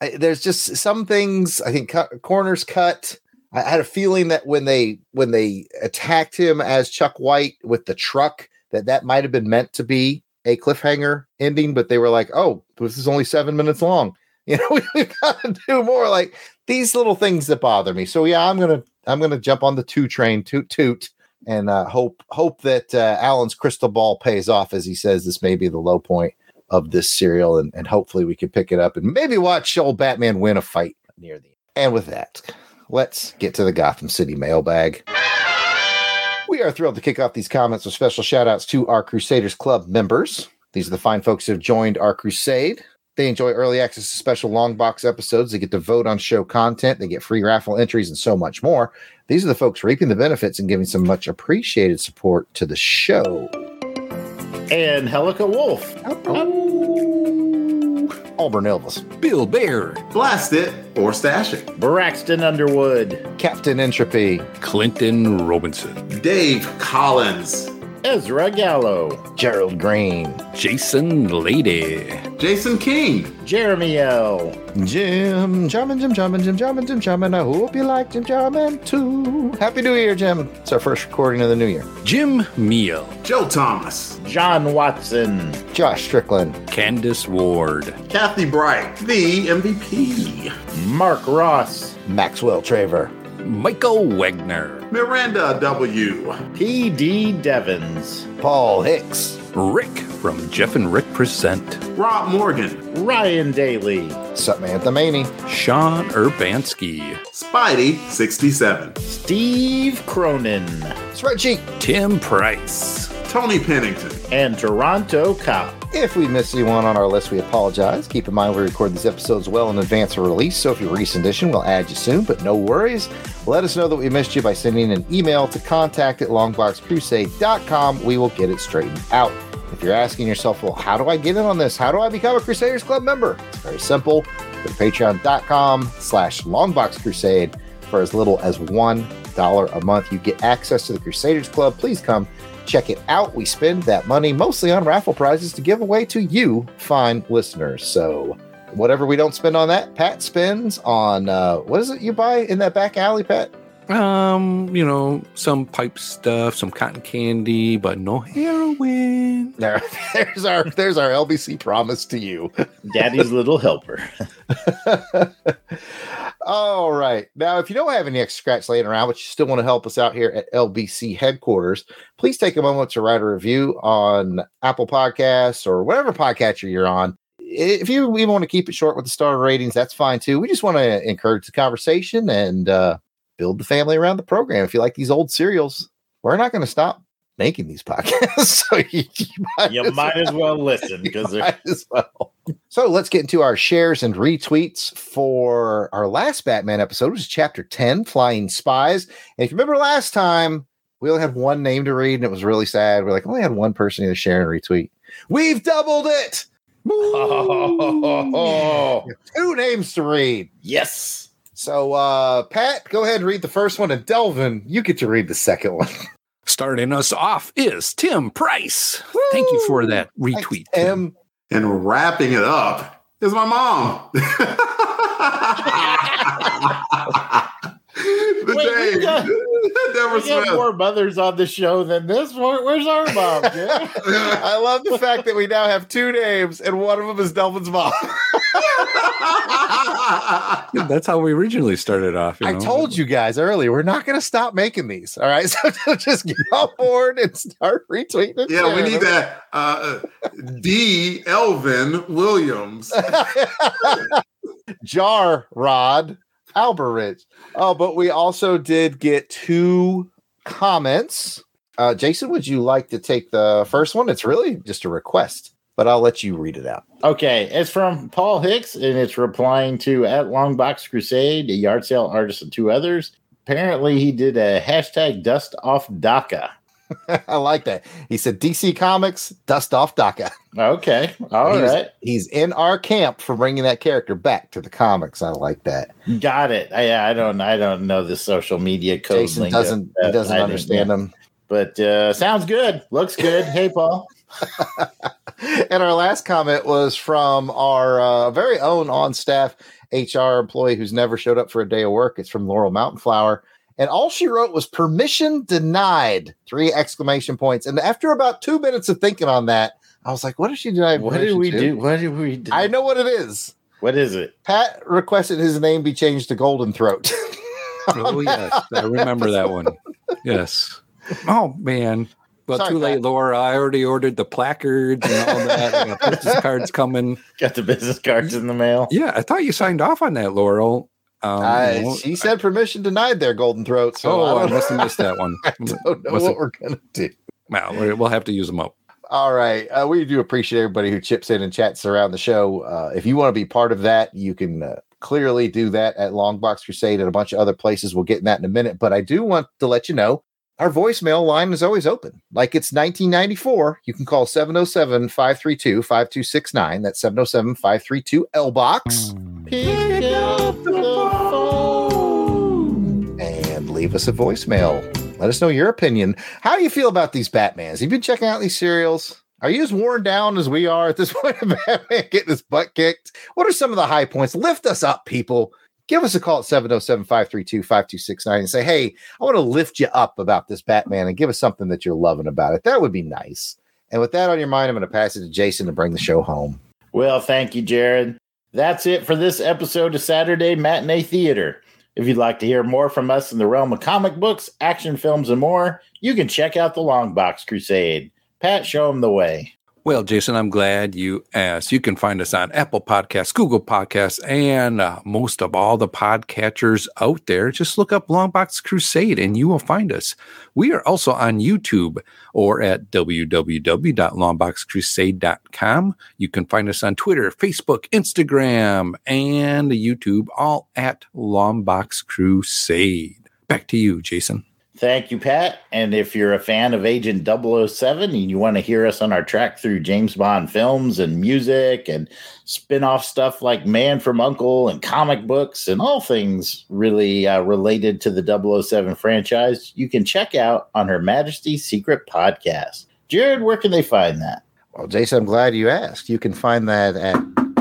I- there's just some things I think corners cut. I had a feeling that when they when they attacked him as Chuck White with the truck, that that might have been meant to be a cliffhanger ending, but they were like, "Oh, this is only seven minutes long." You know, we've got to do more. Like these little things that bother me. So yeah, I'm gonna I'm gonna jump on the two train, toot toot, and uh, hope hope that uh, Alan's crystal ball pays off as he says this may be the low point of this serial, and, and hopefully we can pick it up and maybe watch old Batman win a fight near the end. And with that, let's get to the Gotham City mailbag. We are thrilled to kick off these comments with special shout outs to our Crusaders Club members. These are the fine folks who have joined our crusade. They enjoy early access to special long box episodes. They get to vote on show content. They get free raffle entries and so much more. These are the folks reaping the benefits and giving some much appreciated support to the show. And Helica Wolf. Oh. Oh. Auburn Elvis, Bill Bear, Blast it or stash it. Braxton Underwood. Captain Entropy, Clinton Robinson, Dave Collins, Ezra Gallo, Gerald Green, Jason Lady. Jason King. Jeremy L. Jim Jarman, Jim Jarman, Jim Jarman, Jim Jarman. I hope you like Jim Jarman too. Happy New Year, Jim. It's our first recording of the new year. Jim Meal. Joe Thomas. John Watson, Josh Strickland, Candace Ward. Kathy Bright. The MVP. Mark Ross, Maxwell Traver, Michael Wegner. Miranda W. P.D. Devons, Paul Hicks, Rick from Jeff and Rick Present. Rob Morgan. Ryan Daly, Samantha Maney, Sean Urbanski. Spidey 67. Steve Cronin, Spreadsheet. Tim Price. Tony Pennington. and Toronto Cop. If we missed anyone on our list, we apologize. Keep in mind we record these episodes well in advance of release, so if you're a recent edition, we'll add you soon, but no worries. Let us know that we missed you by sending an email to contact at longboxcrusade.com. We will get it straightened out. If you're asking yourself, well, how do I get in on this? How do I become a Crusaders Club member? It's very simple. Go to patreon.com slash longboxcrusade for as little as $1 a month. You get access to the Crusaders Club. Please come check it out. We spend that money mostly on raffle prizes to give away to you, fine listeners. So whatever we don't spend on that, Pat spends on uh, what is it you buy in that back alley, Pat? Um, you know, some pipe stuff, some cotton candy, but no heroin. There, there's our there's our LBC promise to you. Daddy's little helper. All right. Now, if you don't have any extra scratch laying around, but you still want to help us out here at LBC headquarters, please take a moment to write a review on Apple Podcasts or whatever podcatcher you're on. If you even want to keep it short with the star ratings, that's fine too. We just want to encourage the conversation and uh, build the family around the program. If you like these old serials, we're not going to stop making these podcasts. so you, you might, You as might as well- well listen because they're as well. So let's get into our shares and retweets for our last Batman episode, which is chapter 10, Flying Spies. And if you remember last time, we only had one name to read, and it was really sad. We're like, only had one person to share and retweet. We've doubled it. Two names to read. yes. So uh Pat, go ahead and read the first one, and Delvin, you get to read the second one. Starting us off is Tim Price. Thank you for that retweet. Thanks, Tim. And wrapping it up is my mom. the Wait, we day got- Deborah We got more mothers on the show than this. Where, where's our mom, I love the fact that we now have two names, and one of them is Delvin's mom. Yeah, That's how we originally started off. you I know? told you guys earlier, we're not going to stop making these. All right. So just get on board and start retweeting. and yeah, we need them. that uh, D. Elvin Williams. Jar Rod Alberich. Oh, but we also did get two comments. Uh, Jason, would you like to take the first one? It's really just a request, but I'll let you read it out. Okay, it's from Paul Hicks, and it's replying to at Longbox Crusade, a yard sale artist, and two others. Apparently, he did a hashtag dust off Daka. I like that. He said DC Comics, dust off Daka. Okay, all he's, right, He's in our camp for bringing that character back to the comics. I like that. got it. I, I don't, I don't know the social media code. Jason doesn't Uh, he doesn't I understand them. but uh, sounds good. Looks good. Hey, Paul. and our last comment was from our uh, very own on staff HR employee who's never showed up for a day of work. It's from Laurel Mountain Flower. And all she wrote was permission denied, three exclamation points. And after about two minutes of thinking on that, I was like, what did she deny? What did permission we to? do? What did we do? I know what it is. What is it? Pat requested his name be changed to Golden Throat. Oh, yes. I remember that one. Yes. Oh, man. Well, Sorry, too late, Pat. Laura. I already ordered the placards and all that. I got business cards coming. Got the business cards in the mail. Yeah, I thought you signed off on that, Laurel. Um, you know, she said permission denied there, Golden Throat. So oh, I I must have missed that one. I don't know what we're going to do. Well, we- we'll have to use them up. All right. Uh, we do appreciate everybody who chips in and chats around the show. Uh, if you want to be part of that, you can uh, clearly do that at Longbox Crusade and a bunch of other places. We'll get in that in a minute. But I do want to let you know our voicemail line is always open. Like it's 1994. You can call 707 532 5269. That's 707 532 L Box Pick up the phone. and leave us a voicemail. Let us know your opinion. How do you feel about these Batmans? Have you been checking out these serials? Are you as worn down as we are at this point of Batman getting his butt kicked? What are some of the high points? Lift us up, people. Give us a call at 707 532 5269 and say, hey, I want to lift you up about this Batman and give us something that you're loving about it. That would be nice. And with that on your mind, I'm going to pass it to Jason to bring the show home. Well, thank you, Jared. That's it for this episode of Saturday Matinee Theater. If you'd like to hear more from us in the realm of comic books, action films, and more, you can check out the Long Box Crusade. Pat, show them the way. Well, Jason, I'm glad you asked. You can find us on Apple Podcasts, Google Podcasts, and uh, most of all the podcatchers out there. Just look up Longbox Crusade and you will find us. We are also on YouTube or at www.longboxcrusade.com. You can find us on Twitter, Facebook, Instagram, and YouTube, all at Longbox Crusade. Back to you, Jason. Thank you, Pat. And if you're a fan of Agent 007 and you want to hear us on our track through James Bond films and music and spin off stuff like Man from Uncle and comic books and all things really uh, related to the 007 franchise, you can check out on Her Majesty's Secret Podcast. Jared, where can they find that? Well, Jason, I'm glad you asked. You can find that at.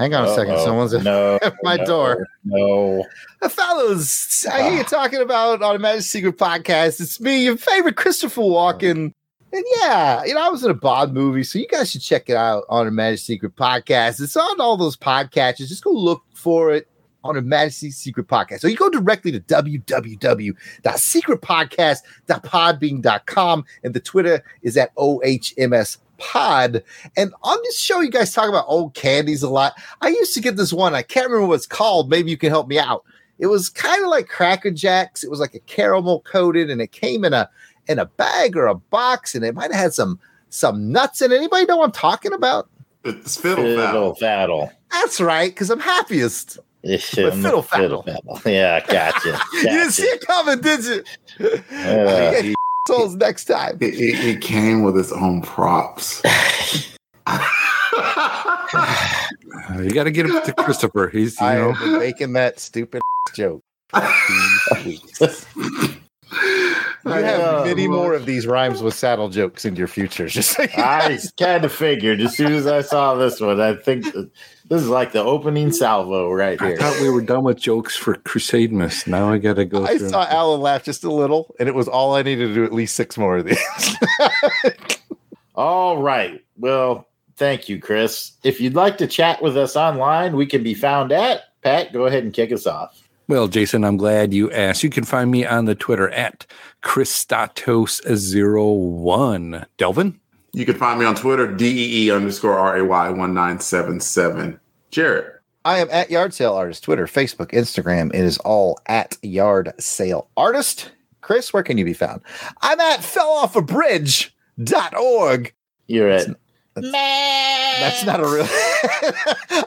Hang on a second. Uh-oh. Someone's at no, my no, door. No. Fellas, I hear you ah. talking about on a Magic Secret podcast. It's me, your favorite Christopher Walken. And yeah, you know, I was in a Bond movie, so you guys should check it out on a Magic Secret podcast. It's on all those podcatchers. Just go look for it on a Magic Secret podcast. So you go directly to www.secretpodcast.podbean.com and the Twitter is at OHMS pod. And on this show, you guys talk about old candies a lot. I used to get this one. I can't remember what it's called. Maybe you can help me out. It was kind of like Cracker Jacks. It was like a caramel coated, and it came in a in a bag or a box, and it might have had some some nuts in it. Anybody know what I'm talking about? It's fiddle Fiddle faddle. faddle. That's right, because I'm happiest. fiddle faddle. faddle. Yeah, gotcha. You didn't see it coming, did you? Uh, Get assholes next time. It, it, it came with its own props. Uh, you got to get him to Christopher. He's, you I know, have been making that stupid joke. these weeks. You have many more of these rhymes with saddle jokes in your future. Just so you I kind of figured as soon as I saw this one, I think that this is like the opening salvo right here. I thought we were done with jokes for Crusade Miss. Now I got to go I through. saw Alan laugh just a little, and it was all I needed to do at least six more of these. All right. Well, thank you, Chris. If you'd like to chat with us online, we can be found at Pat. Go ahead and kick us off. Well, Jason, I'm glad you asked. You can find me on the Twitter at Christatos01. Delvin? You can find me on Twitter, DEE underscore RAY 1977. Jared. I am at Yard Sale Artist, Twitter, Facebook, Instagram. It is all at Yard Sale Artist. Chris, where can you be found? I'm at felloffabridge.org. You're at That's not a real.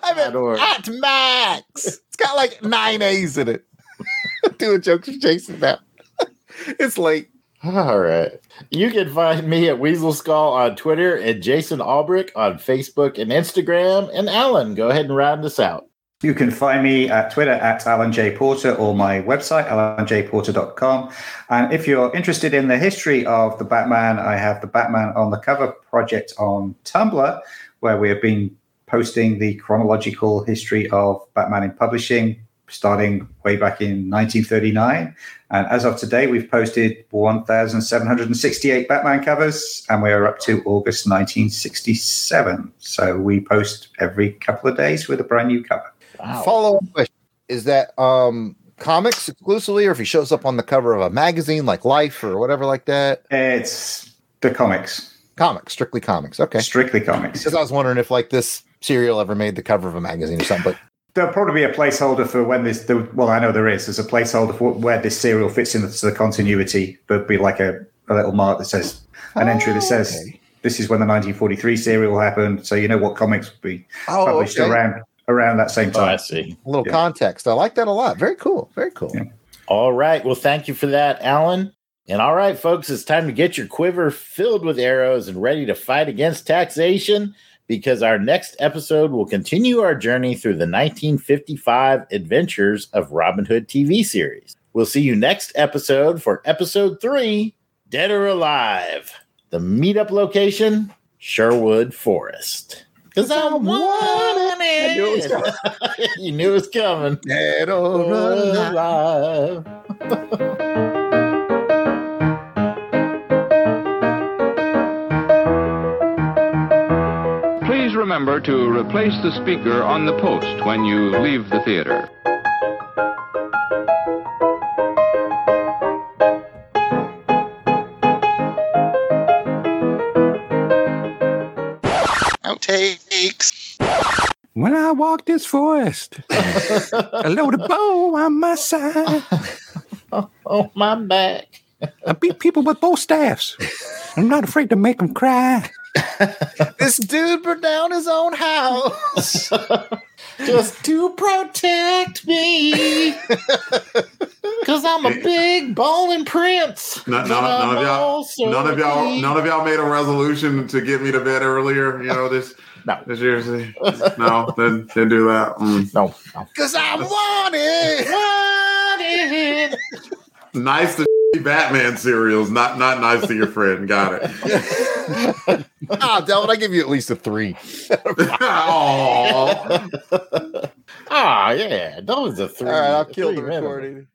I'm at, org. at Max. It's got like nine A's in it. Doing jokes for Jason now. it's late. All right. You can find me at Weasel Skull on Twitter and Jason Albrick on Facebook and Instagram. And Alan, go ahead and round us out. You can find me at Twitter at Alan J. Porter or my website, alanjporter.com. And if you're interested in the history of the Batman, I have the Batman on the Cover project on Tumblr, where we have been posting the chronological history of Batman in publishing, starting way back in 1939. And as of today, we've posted 1,768 Batman covers, and we are up to August 1967. So we post every couple of days with a brand new cover. Wow. Follow up question is that um comics exclusively, or if he shows up on the cover of a magazine like Life or whatever like that? It's the comics, Comics, strictly comics. Okay. strictly comics. Because I was wondering if like this serial ever made the cover of a magazine or something. But There'll probably be a placeholder for when this. The, well, I know there is. There's a placeholder for where this serial fits into the continuity. There'll be like a, a little mark that says an entry that says Okay. this is when the 1943 serial happened. So you know what comics would be oh, published okay. around around that same Oh, I see. a little Yeah. context. I like that a lot. Very cool. Very cool. Yeah. All right. Well, thank you for that, Alan. And all right, folks, it's time to get your quiver filled with arrows and ready to fight against taxation because our next episode will continue our journey through the 1955 adventures of Robin Hood TV series. We'll see you next episode for episode three Dead or Alive. The meetup location, Sherwood Forest. Because I want I knew it was you knew it was coming. Dead or alive. Alive. Please remember to replace the speaker on the post when you leave the theater. Outtakes. When I walk this forest, I load a bow on my side. on my back. I beat people with both staffs. I'm not afraid to make them cry. This dude burned down his own house. Just to protect me. Because I'm a big bowling prince. None, And none, none of y'all, none of y'all, none of y'all made a resolution to get me to bed earlier. You know this. No. this year. No, didn't, didn't do that. Mm. No, no. Because I want it. Nice to Batman serials, not not nice to your friend. Got it. Ah, Delvin, I give you at least a three. Aw. Ah, yeah. That was a three. All right, I'll kill three the minimum. recording.